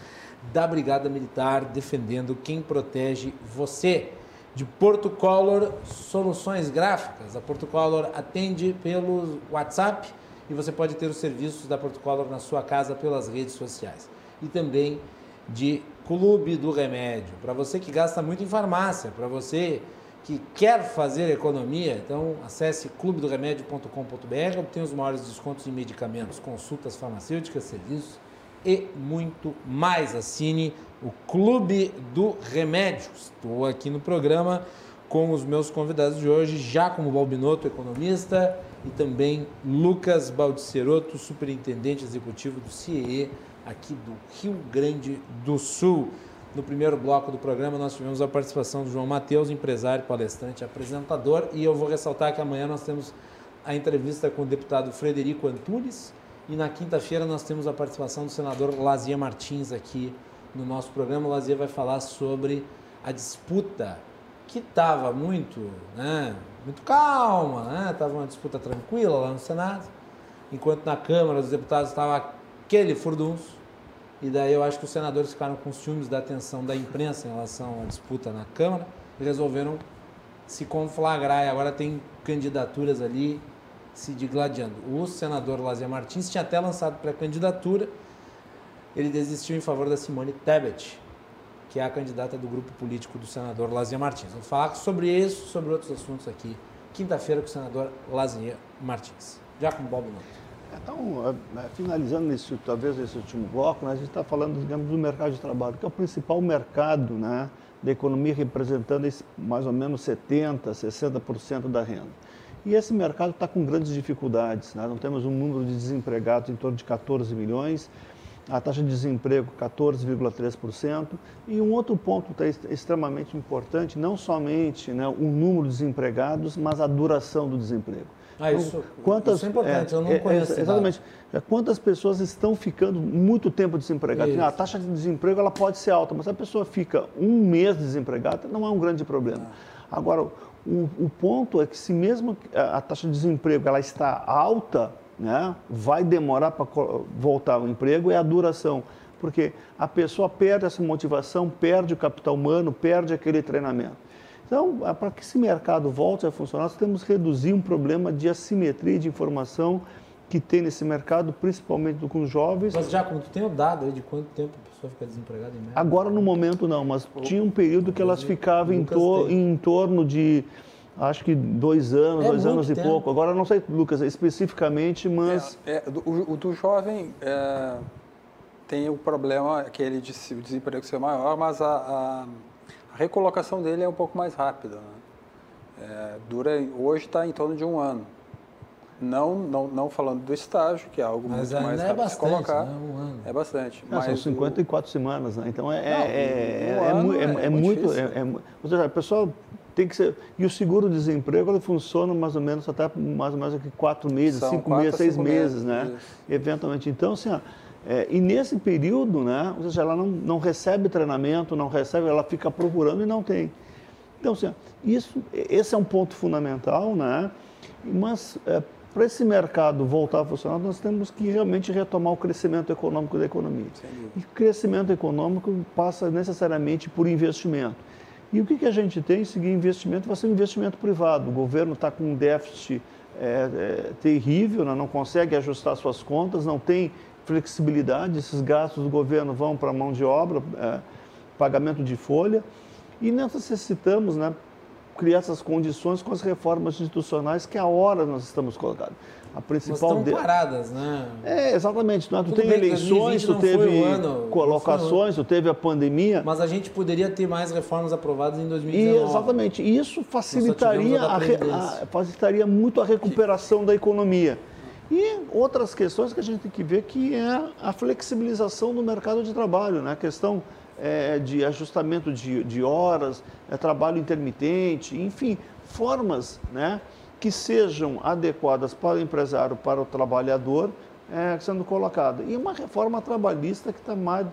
da Brigada Militar, defendendo quem protege você. De Porto Color Soluções Gráficas. A Porto Color atende pelo WhatsApp e você pode ter os serviços da Porto Color na sua casa pelas redes sociais. E também de Clube do Remédio. Para você que gasta muito em farmácia, para você que quer fazer economia, então acesse clubedoremédio.com.br, obtenha os maiores descontos em medicamentos, consultas farmacêuticas, serviços e muito mais. Assine o Clube do Remédio. Estou aqui no programa com os meus convidados de hoje, Giacomo Balbinotto, economista, e também Lucas Baldiceroto, superintendente executivo do CIE aqui do Rio Grande do Sul. No primeiro bloco do programa, nós tivemos a participação do João Matheus, empresário, palestrante, apresentador, e eu vou ressaltar que amanhã nós temos a entrevista com o deputado Frederico Antunes, e na quinta-feira nós temos a participação do senador Lazia Martins aqui no nosso programa. O Lazia vai falar sobre a disputa que estava muito, né, muito calma, né? Estava uma disputa tranquila lá no Senado, enquanto na Câmara dos Deputados estava aquele furdunço. E daí eu acho que os senadores ficaram com ciúmes da atenção da imprensa em relação à disputa na Câmara e resolveram se conflagrar. E agora tem candidaturas ali se digladiando. O senador Lazier Martins tinha até lançado pré-candidatura, ele desistiu em favor da Simone Tebet, que é a candidata do grupo político do senador Lazier Martins. Vamos falar sobre isso, sobre outros assuntos aqui, quinta-feira com o senador Lazier Martins. Já com Bob Noto. Então, é, é, finalizando nesse, talvez esse último bloco, né, a gente está falando, digamos, do mercado de trabalho, que é o principal mercado né, da economia, representando esse, mais ou menos 70%, 60% da renda. E esse mercado está com grandes dificuldades. Né? Não temos um número de desempregados em torno de 14 milhões, a taxa de desemprego 14,3%. E um outro ponto que está extremamente importante, não somente né, o número de desempregados, mas a duração do desemprego. Ah, isso, então, quantas, isso é importante, é, eu não é, conheço. É, exatamente. Quantas pessoas estão ficando muito tempo desempregadas? A taxa de desemprego ela pode ser alta, mas se a pessoa fica um mês desempregada, não é um grande problema. Agora, o, o ponto é que se mesmo a, a taxa de desemprego ela está alta, né, vai demorar para voltar ao emprego, é a duração. Porque a pessoa perde essa motivação, perde o capital humano, perde aquele treinamento. Então, para que esse mercado volte a funcionar, nós temos que reduzir um problema de assimetria de informação que tem nesse mercado, principalmente com os jovens. Mas já, como tu tem o dado aí de quanto tempo a pessoa fica desempregada em média? Agora, no momento, não, mas tinha um período que elas ficavam em, to em torno de acho que dois anos, é dois anos tempo. e pouco. Agora não sei, Lucas, especificamente, mas. É, é, o, o, do jovem é, tem o problema que ele de, o desemprego ser maior, mas a, a, a recolocação dele é um pouco mais rápida. Né? É, dura, hoje está em torno de um ano. Não, não, não falando do estágio, que é algo mas muito mais é rápido bastante, de colocar. Né? Um ano. É bastante. Não, são 54 o... semanas, né? Então é, não, é, um é, é, muito. ou seja, a pessoa tem que ser. E o seguro-desemprego ele funciona mais ou menos até mais ou menos aqui quatro meses, São cinco meses, seis meses, meses, né? Isso. Eventualmente. Então, assim, ó, é, e nesse período, né, ou seja, ela não, não recebe treinamento, não recebe, ela fica procurando e não tem. Então, assim, isso, esse é um ponto fundamental, né? Mas é, para esse mercado voltar a funcionar, nós temos que realmente retomar o crescimento econômico da economia. E o crescimento econômico passa necessariamente por investimento. E o que, que a gente tem? Seguir investimento vai ser um investimento privado. O governo está com um déficit é, é, terrível, né? não consegue ajustar suas contas, não tem flexibilidade, esses gastos do governo vão para mão de obra, é, pagamento de folha, e necessitamos né, criar essas condições com as reformas institucionais que a hora nós estamos colocando. A principal de... paradas, né? É, exatamente. Não, é? tu tem eleições, tu teve ano, colocações, tu teve a pandemia. Mas a gente poderia ter mais reformas aprovadas em 2019. E, exatamente. Isso facilitaria, a, a, facilitaria muito a recuperação da economia. E outras questões que a gente tem que ver que é a flexibilização do mercado de trabalho, né? a questão é, de ajustamento de, de horas, é, trabalho intermitente, enfim, formas né, que sejam adequadas para o empresário, para o trabalhador, é, sendo colocada. E uma reforma trabalhista que está mais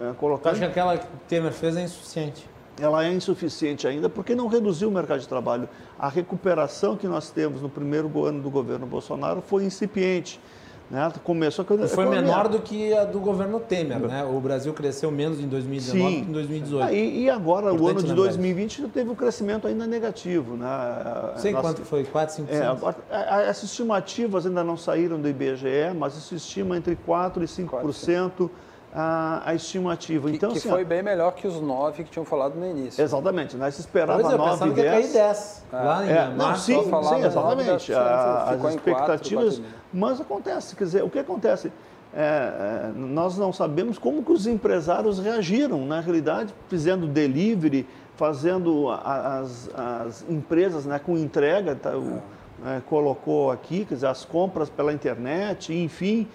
é, colocada. Acho que aquela que Temer fez é insuficiente. Ela é insuficiente ainda porque não reduziu o mercado de trabalho. A recuperação que nós temos no primeiro ano do governo Bolsonaro foi incipiente. Né? Começou com Foi menor do que a do governo Temer, né? O Brasil cresceu menos em 2019 Sim. que em 2018. Ah, e, e, agora, Importante o ano de 2020 teve um crescimento ainda negativo. Né? Sei Nós, quanto foi, 4, 5%? É, essas estimativas ainda não saíram do IBGE, mas se estima entre 4% e 5%. 4, a, a estimativa. Que, então, que assim, foi bem melhor que os 9 que tinham falado no início. Exatamente, né? Se esperava pois é, 9 e 10. cair 10. É. Lá em é, não, sim, sim, exatamente. A, as expectativas. 4, mas acontece, quer dizer, o que acontece? É, é, nós não sabemos como que os empresários reagiram, na realidade, fazendo delivery, fazendo as, as empresas né, com entrega, tá, o, é, colocou aqui, quer dizer, as compras pela internet, enfim.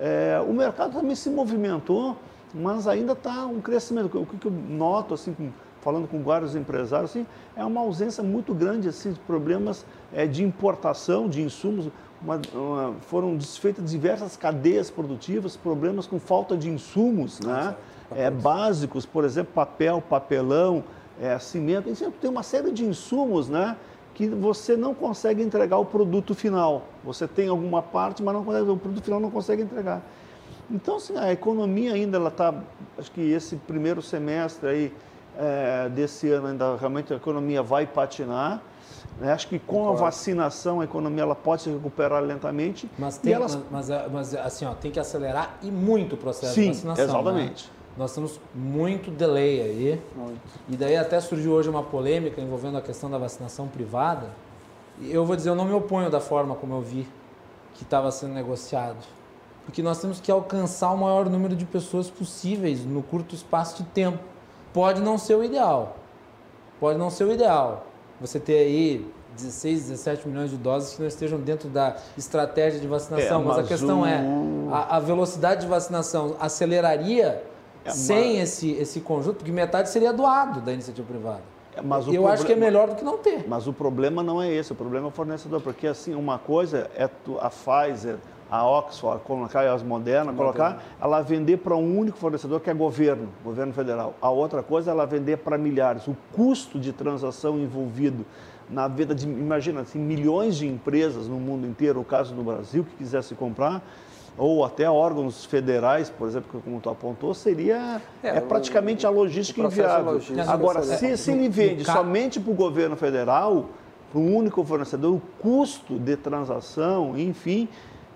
É, o mercado também se movimentou, mas ainda está um crescimento. O que eu noto, assim, falando com vários empresários, assim, é uma ausência muito grande assim, de problemas é, de importação de insumos. Uma, uma, foram desfeitas diversas cadeias produtivas, problemas com falta de insumos né? É, básicos, por exemplo, papel, papelão, é, cimento. Tem uma série de insumos né? Que você não consegue entregar o produto final. Você tem alguma parte, mas não consegue, o produto final não consegue entregar. Então, assim, a economia ainda ela está, acho que esse primeiro semestre aí é, desse ano ainda realmente a economia vai patinar. Né? Acho que com Concordo. a vacinação a economia ela pode se recuperar lentamente. Mas, tem, elas... mas, mas, mas, assim, ó, tem que acelerar e muito o processo Sim, de vacinação. Né? Exatamente. Né? Nós temos muito delay aí. Muito. E daí até surgiu hoje uma polêmica envolvendo a questão da vacinação privada. E eu vou dizer, eu não me oponho da forma como eu vi que estava sendo negociado. Porque nós temos que alcançar o maior número de pessoas possíveis no curto espaço de tempo. Pode não ser o ideal. Pode não ser o ideal. Você ter aí 16, 17 milhões de doses que não estejam dentro da estratégia de vacinação. É, mas, mas, a questão é, o... é, a, a velocidade de vacinação aceleraria é, sem mas... esse, esse conjunto, porque metade seria doado da iniciativa privada. É, mas eu acho que é melhor do que não ter. Mas o problema não é esse, o problema é o fornecedor, porque assim, uma coisa é a Pfizer, a Oxford, colocar as Moderna, colocar, ela vender para um único fornecedor que é governo, governo federal. A outra coisa é ela vender para milhares. O custo de transação envolvido na venda de, imagina, assim, milhões de empresas no mundo inteiro, o caso do Brasil, que quisesse comprar, ou até órgãos federais, por exemplo, como tu apontou, seria é, é praticamente o, a logística inviável. Logística Agora, se, se ele vende somente para o governo federal, para um único fornecedor, o custo de transação, enfim,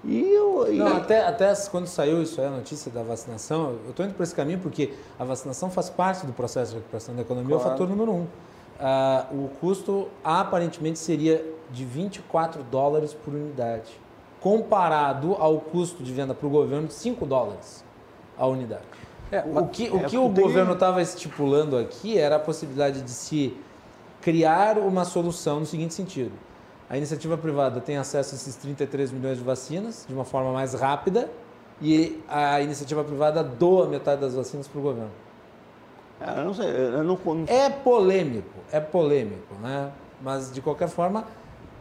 e eu, Não, até, até quando saiu isso aí, a notícia da vacinação, eu estou indo por esse caminho porque a vacinação faz parte do processo de recuperação da economia, claro. é o fator número um. Uh, o custo aparentemente seria de 24 dólares por unidade comparado ao custo de venda para o governo de 5 dólares a unidade. É, o que o, é, que o tem... governo estava estipulando aqui era a possibilidade de se criar uma solução no seguinte sentido. A iniciativa privada tem acesso a esses 33 milhões de vacinas de uma forma mais rápida e a iniciativa privada doa metade das vacinas para o governo. É, eu não sei, eu não... É polêmico, é polêmico, né? Mas de qualquer forma,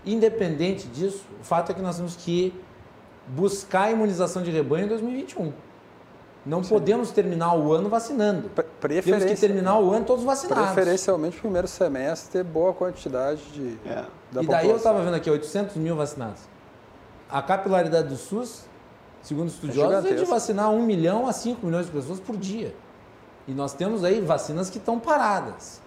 Independente disso, o fato é que nós temos que buscar a imunização de rebanho em 2021. Não Sim. podemos terminar o ano vacinando. Temos que terminar o ano todos vacinados. Preferencialmente primeiro semestre, ter boa quantidade de. É. e daí população. eu estava vendo aqui 800 mil vacinados. A capilaridade do SUS, segundo estudiosos, é, é de vacinar 1 milhão a 5 milhões de pessoas por dia. E nós temos aí vacinas que estão paradas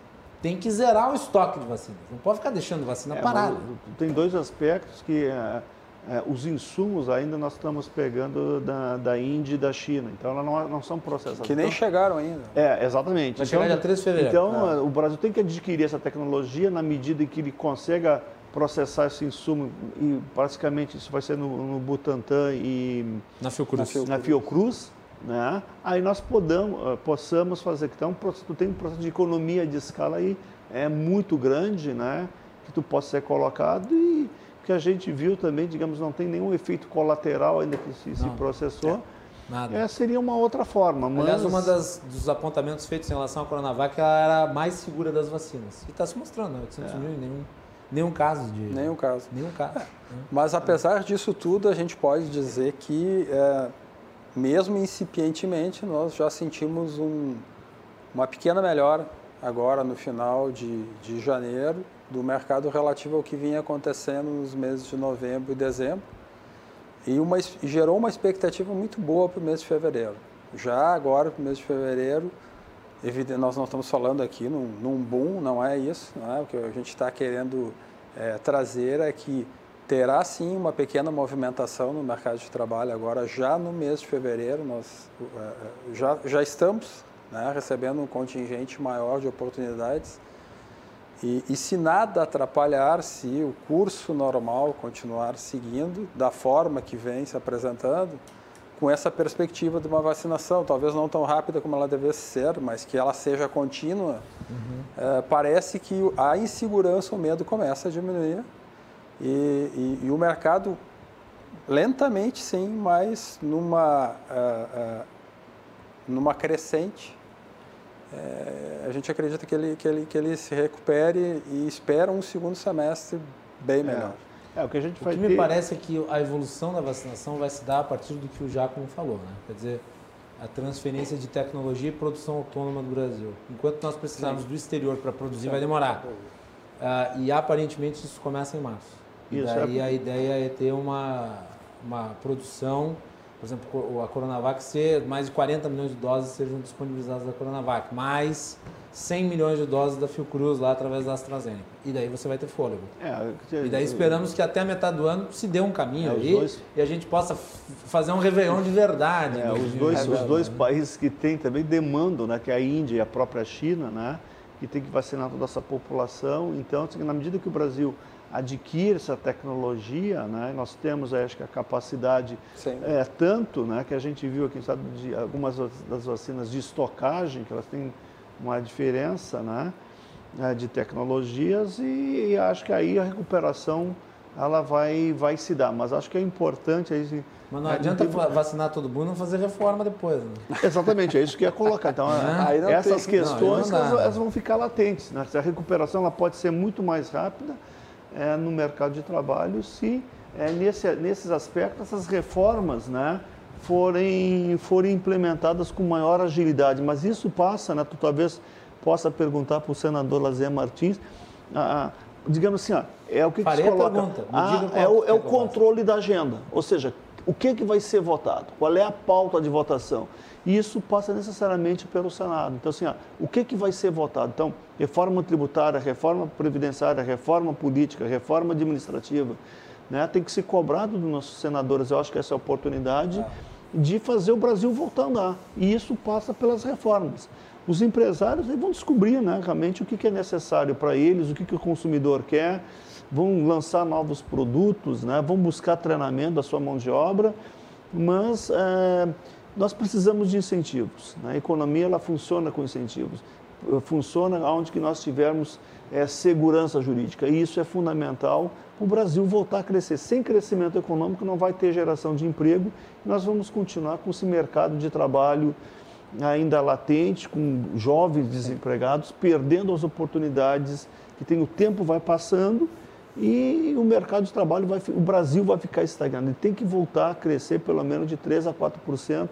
tem que zerar o estoque de vacinas. Não pode ficar deixando vacina é, parada. Tem dois aspectos que é, é, os insumos ainda nós estamos pegando da, da Índia e da China. Então elas não, não são processadas. Que nem então, chegaram ainda. É, exatamente. Vai então, chegar dia 3 de fevereiro. Então é. o Brasil tem que adquirir essa tecnologia na medida em que ele consiga processar esse insumo e praticamente isso vai ser no, no Butantan e na Fiocruz. Na Fiocruz. Na Fiocruz né? aí nós podamos, eh, possamos fazer. Então, tu tem um processo de economia de escala aí é muito grande, né? que tu possa ser colocado e que a gente viu também, digamos, não tem nenhum efeito colateral ainda que se, se processou. É, nada. É, seria uma outra forma. Mas... Aliás, um dos apontamentos feitos em relação à Coronavac, ela era a mais segura das vacinas. E está se mostrando, né? 800 é. mil e nenhum Nenhum caso de. Nenhum caso. Nenhum caso. É. Mas apesar disso tudo, a gente pode dizer que, é, mesmo incipientemente, nós já sentimos um, uma pequena melhora agora no final de, de janeiro do mercado relativo ao que vinha acontecendo nos meses de novembro e dezembro e uma, gerou uma expectativa muito boa para o mês de fevereiro. Já agora, para o mês de fevereiro, nós não estamos falando aqui num, num boom, não é isso. Não é? O que a gente está querendo é, trazer é que terá sim uma pequena movimentação no mercado de trabalho agora, já no mês de fevereiro. Nós é, é já, já estamos né, recebendo um contingente maior de oportunidades. E, e, se nada atrapalhar, se o curso normal continuar seguindo da forma que vem se apresentando, com essa perspectiva de uma vacinação, talvez não tão rápida como ela devesse ser, mas que ela seja contínua, uhum. é, parece que a insegurança, o medo começa a diminuir e, e, e o mercado lentamente, sim, mas numa, uh, uh, numa crescente, é, a gente acredita que ele, que, ele, que ele se recupere e espera um segundo semestre bem melhor. É, é o que a gente o que ter... me parece é que a evolução da vacinação vai se dar a partir do que o Jacomo falou, né? Quer dizer, a transferência de tecnologia e produção autônoma do Brasil. Enquanto nós precisarmos Sim. do exterior para produzir, vai demorar. Uh, e aparentemente isso começa em março. Isso, e daí é... a ideia é ter uma, uma produção por exemplo, a Coronavac ser mais de 40 milhões de doses sejam disponibilizadas da Coronavac, mais 100 milhões de doses da Fiocruz lá através da AstraZeneca. E daí você vai ter fôlego. É, e daí esperamos que até a metade do ano se dê um caminho é, aí dois... e a gente possa fazer um Réveillon de verdade. É, os dois, os dois países que têm também demandam, né, que é a Índia e a própria China, né, que tem que vacinar toda essa população. Então, assim, na medida que o Brasil adquire essa tecnologia, né? nós temos acho que a capacidade é tanto né, que a gente viu aqui sabe, de algumas das vacinas de estocagem que elas têm uma diferença né, é, de tecnologias e, e acho que aí a recuperação ela vai, vai se dar. Mas acho que é importante aí. Mas não adianta vacinar todo mundo e não fazer reforma depois. Né? Exatamente, é isso que ia colocar. Então, é, essas tem, questões não, elas, elas, vão ficar latentes. Né? A recuperação ela pode ser muito mais rápida é, no mercado de trabalho se é, nesse, nesses aspectos essas reformas né, forem, forem implementadas com maior agilidade. Mas isso passa, né, tu talvez possa perguntar para o senador Lazer Martins, digamos assim, ó, é o que, que se coloca? Ah, é o, é o controle da agenda, ou seja, o que, que vai ser votado, qual é a pauta de votação. E isso passa necessariamente pelo Senado. Então, assim, ó, o que, que vai ser votado? Então, reforma tributária, reforma previdenciária, reforma política, reforma administrativa, né? tem que ser cobrado dos nossos senadores. Eu acho que essa é a oportunidade de fazer o Brasil voltar a andar. E isso passa pelas reformas. Os empresários vão descobrir né, realmente o que, é necessário para eles, o que o consumidor quer, vão lançar novos produtos, né, vão buscar treinamento da sua mão de obra, mas é, nós precisamos de incentivos. Né? A economia ela funciona com incentivos, funciona onde que nós tivermos é, segurança jurídica e isso é fundamental para o Brasil voltar a crescer. Sem crescimento econômico não vai ter geração de emprego e nós vamos continuar com esse mercado de trabalho ainda latente, com jovens desempregados, perdendo as oportunidades que tem o tempo vai passando e o mercado de trabalho vai, o Brasil vai ficar estagnado. Ele tem que voltar a crescer pelo menos de 3 a 4%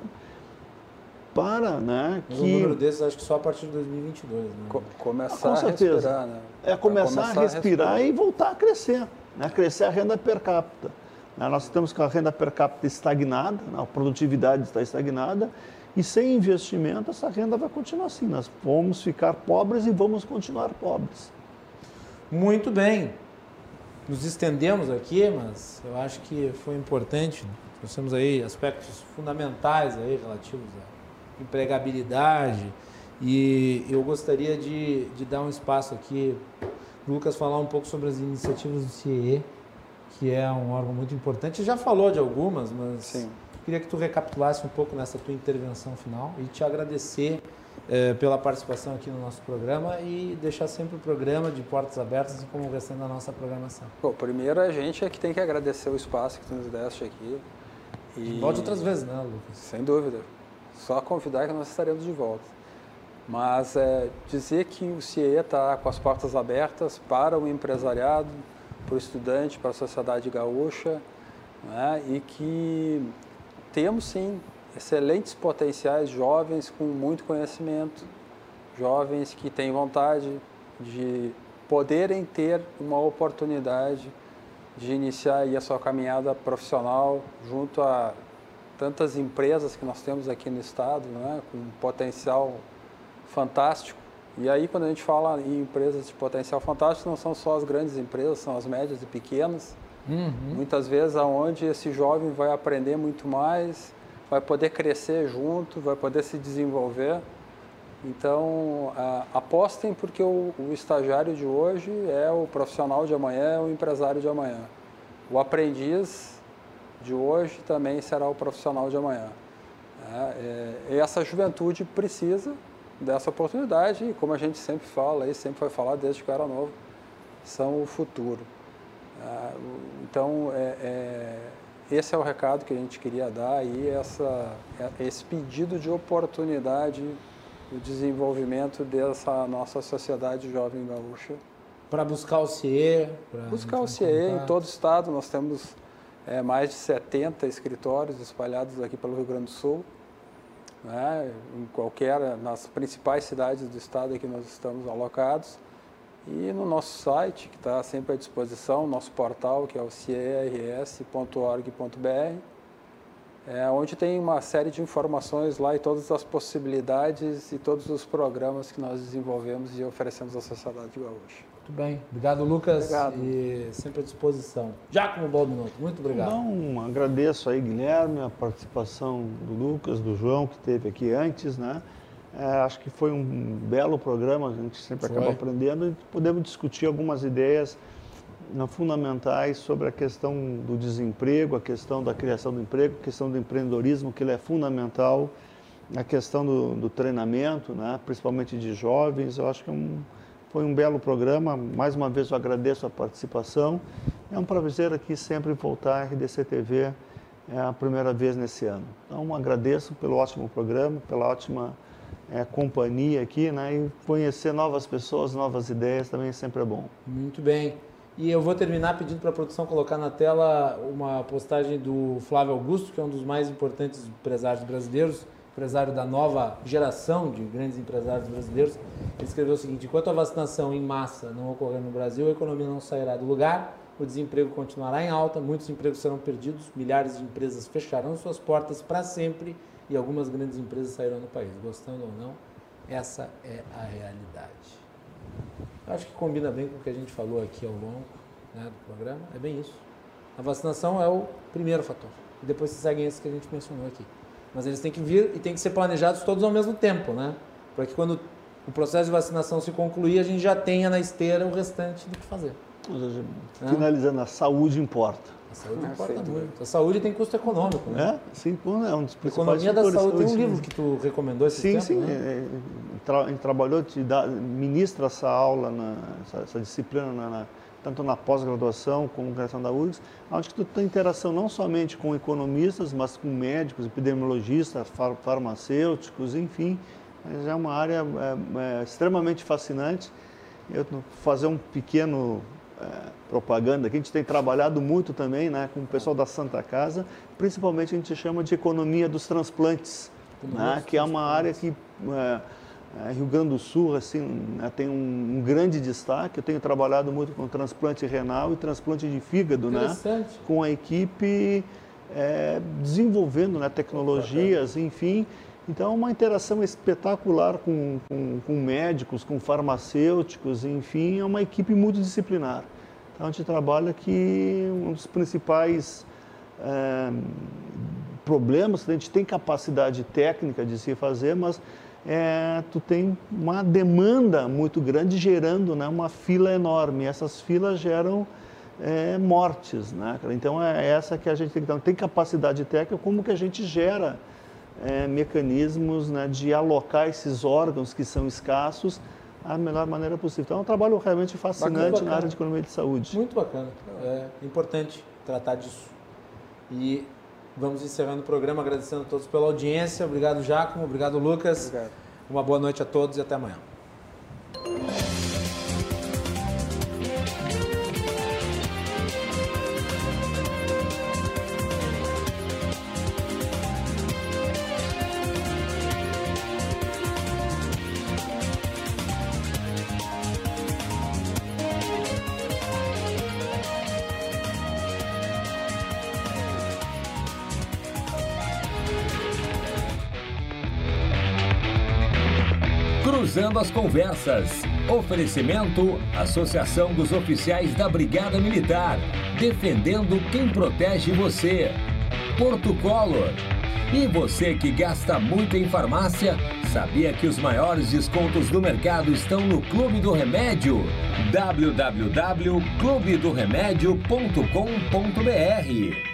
para, né, que... Um número desses acho que só a partir de 2022, né? Co começar Com certeza. a respirar, né? É começar, começar a, respirar a respirar e voltar a crescer, né? Crescer a renda per capita. Né? Nós estamos com a renda per capita estagnada, né? a produtividade está estagnada e sem investimento essa renda vai continuar assim. Nós vamos ficar pobres e vamos continuar pobres. Muito bem nos estendemos aqui, mas eu acho que foi importante. Nós temos aí aspectos fundamentais aí relativos à empregabilidade e eu gostaria de, de dar um espaço aqui para Lucas falar um pouco sobre as iniciativas do CIE, que é um órgão muito importante. Já falou de algumas, mas Sim. queria que tu recapitulasse um pouco nessa tua intervenção final e te agradecer é, pela participação aqui no nosso programa e deixar sempre o programa de portas abertas e como restante da nossa programação. Bom, primeiro a gente é que tem que agradecer o espaço que tu nos deste aqui. E... Volte outras vezes, né, Lucas? Sem dúvida. Só convidar que nós estaremos de volta. Mas é, dizer que o CIE está com as portas abertas para o empresariado, para o estudante, para a sociedade gaúcha, né? e que temos sim excelentes potenciais jovens com muito conhecimento, jovens que têm vontade de poderem ter uma oportunidade de iniciar a sua caminhada profissional junto a tantas empresas que nós temos aqui no estado, né, com um potencial fantástico. E aí, quando a gente fala em empresas de potencial fantástico, não são só as grandes empresas, são as médias e pequenas. Uhum. Muitas vezes, aonde esse jovem vai aprender muito mais, vai poder crescer junto, vai poder se desenvolver. Então, apostem porque o, o, estagiário de hoje é o profissional de amanhã, é o empresário de amanhã. O aprendiz de hoje também será o profissional de amanhã. É, é, essa juventude precisa dessa oportunidade e, como a gente sempre fala, e sempre foi falar desde que eu era novo, são o futuro. É, então, é, é, esse é o recado que a gente queria dar e essa, é, esse pedido de oportunidade o desenvolvimento dessa nossa sociedade jovem gaúcha. Para buscar o CIE? Buscar o CIE em todo o estado. Nós temos é, mais de 70 escritórios espalhados aqui pelo Rio Grande do Sul. Né, em qualquer, nas principais cidades do estado que nós estamos alocados. E no nosso site, que está sempre à disposição, nosso portal, que é o ciers.org.br, é, onde tem uma série de informações lá e todas as possibilidades e todos os programas que nós desenvolvemos e oferecemos à sociedade gaúcha. Muito bem. Obrigado, Lucas. Obrigado. E sempre à disposição. Já com o bom minuto. Muito obrigado. Então, agradeço aí, Guilherme, a participação do Lucas, do João, que teve aqui antes, né? É, acho que foi um belo programa, a gente sempre foi. acaba aprendendo e podemos discutir algumas ideias fundamentais sobre a questão do desemprego, a questão da criação do emprego, a questão do empreendedorismo, que ele é fundamental, a questão do, do treinamento, né, principalmente de jovens. Eu acho que é um, foi um belo programa. Mais uma vez eu agradeço a participação. É um prazer aqui sempre voltar à RDC TV, é a primeira vez nesse ano. Então agradeço pelo ótimo programa, pela ótima é, companhia aqui, né, e conhecer novas pessoas, novas ideias também sempre é bom. Muito bem. E eu vou terminar pedindo para a produção colocar na tela uma postagem do Flávio Augusto, que é um dos mais importantes empresários brasileiros, empresário da nova geração de grandes empresários brasileiros. Ele escreveu o seguinte: enquanto a vacinação em massa não ocorrer no Brasil, a economia não sairá do lugar, o desemprego continuará em alta, muitos empregos serão perdidos, milhares de empresas fecharão suas portas para sempre e algumas grandes empresas sairão do país. Gostando ou não, essa é a realidade. Acho que combina bem com o que a gente falou aqui ao longo né, do programa. É bem isso. A vacinação é o primeiro fator. E depois se seguem esses que a gente mencionou aqui. Mas eles têm que vir e têm que ser planejados todos ao mesmo tempo, né? Para que quando o processo de vacinação se concluir, a gente já tenha na esteira o restante do que fazer. Seja, finalizando, a saúde importa. A saúde importa muito. A saúde tem custo econômico, né? É, sim, é um dos principais Economia da saúde. Tem um livro que tu recomendou esse Sim, tempo, sim. Né? É, tra, trabalhou, te dá, ministra essa aula, na, essa, essa disciplina, na, na, tanto na pós-graduação como na questão da URGS, onde tu tem interação não somente com economistas, mas com médicos, epidemiologistas, far, farmacêuticos, enfim. Mas é uma área é, é, extremamente fascinante. Eu fazer um pequeno é, propaganda aqui. A gente tem trabalhado muito também né, com o pessoal da Santa Casa, principalmente a gente chama de economia dos transplantes, né, que é uma área que é, é, Rio Grande do Sul assim, né, tem um, um, grande destaque. Eu tenho trabalhado muito com transplante renal e transplante de fígado, né, com a equipe é, desenvolvendo né, tecnologias, enfim. Então, é uma interação espetacular com, com, com, médicos, com farmacêuticos, enfim, é uma equipe multidisciplinar. Então, a gente trabalha que um dos principais é, problemas, a gente tem capacidade técnica de se fazer, mas é, tu tem uma demanda muito grande gerando né, uma fila enorme. Essas filas geram é, mortes, né? Então é essa que a gente tem que ter. Tem capacidade técnica, como que a gente gera é, mecanismos né, de alocar esses órgãos que são escassos da melhor maneira possível. Então é um trabalho realmente fascinante na área de economia de saúde. Muito bacana. É importante tratar disso. E vamos encerrando o programa agradecendo a todos pela audiência. Obrigado, Jacomo. Obrigado, Lucas. Obrigado. Uma boa noite a todos e até amanhã. Conversas. Oferecimento: Associação dos Oficiais da Brigada Militar. Defendendo quem protege você. Porto Color. E você que gasta muito em farmácia, sabia que os maiores descontos do mercado estão no Clube do Remédio? www.clubedoremédio.com.br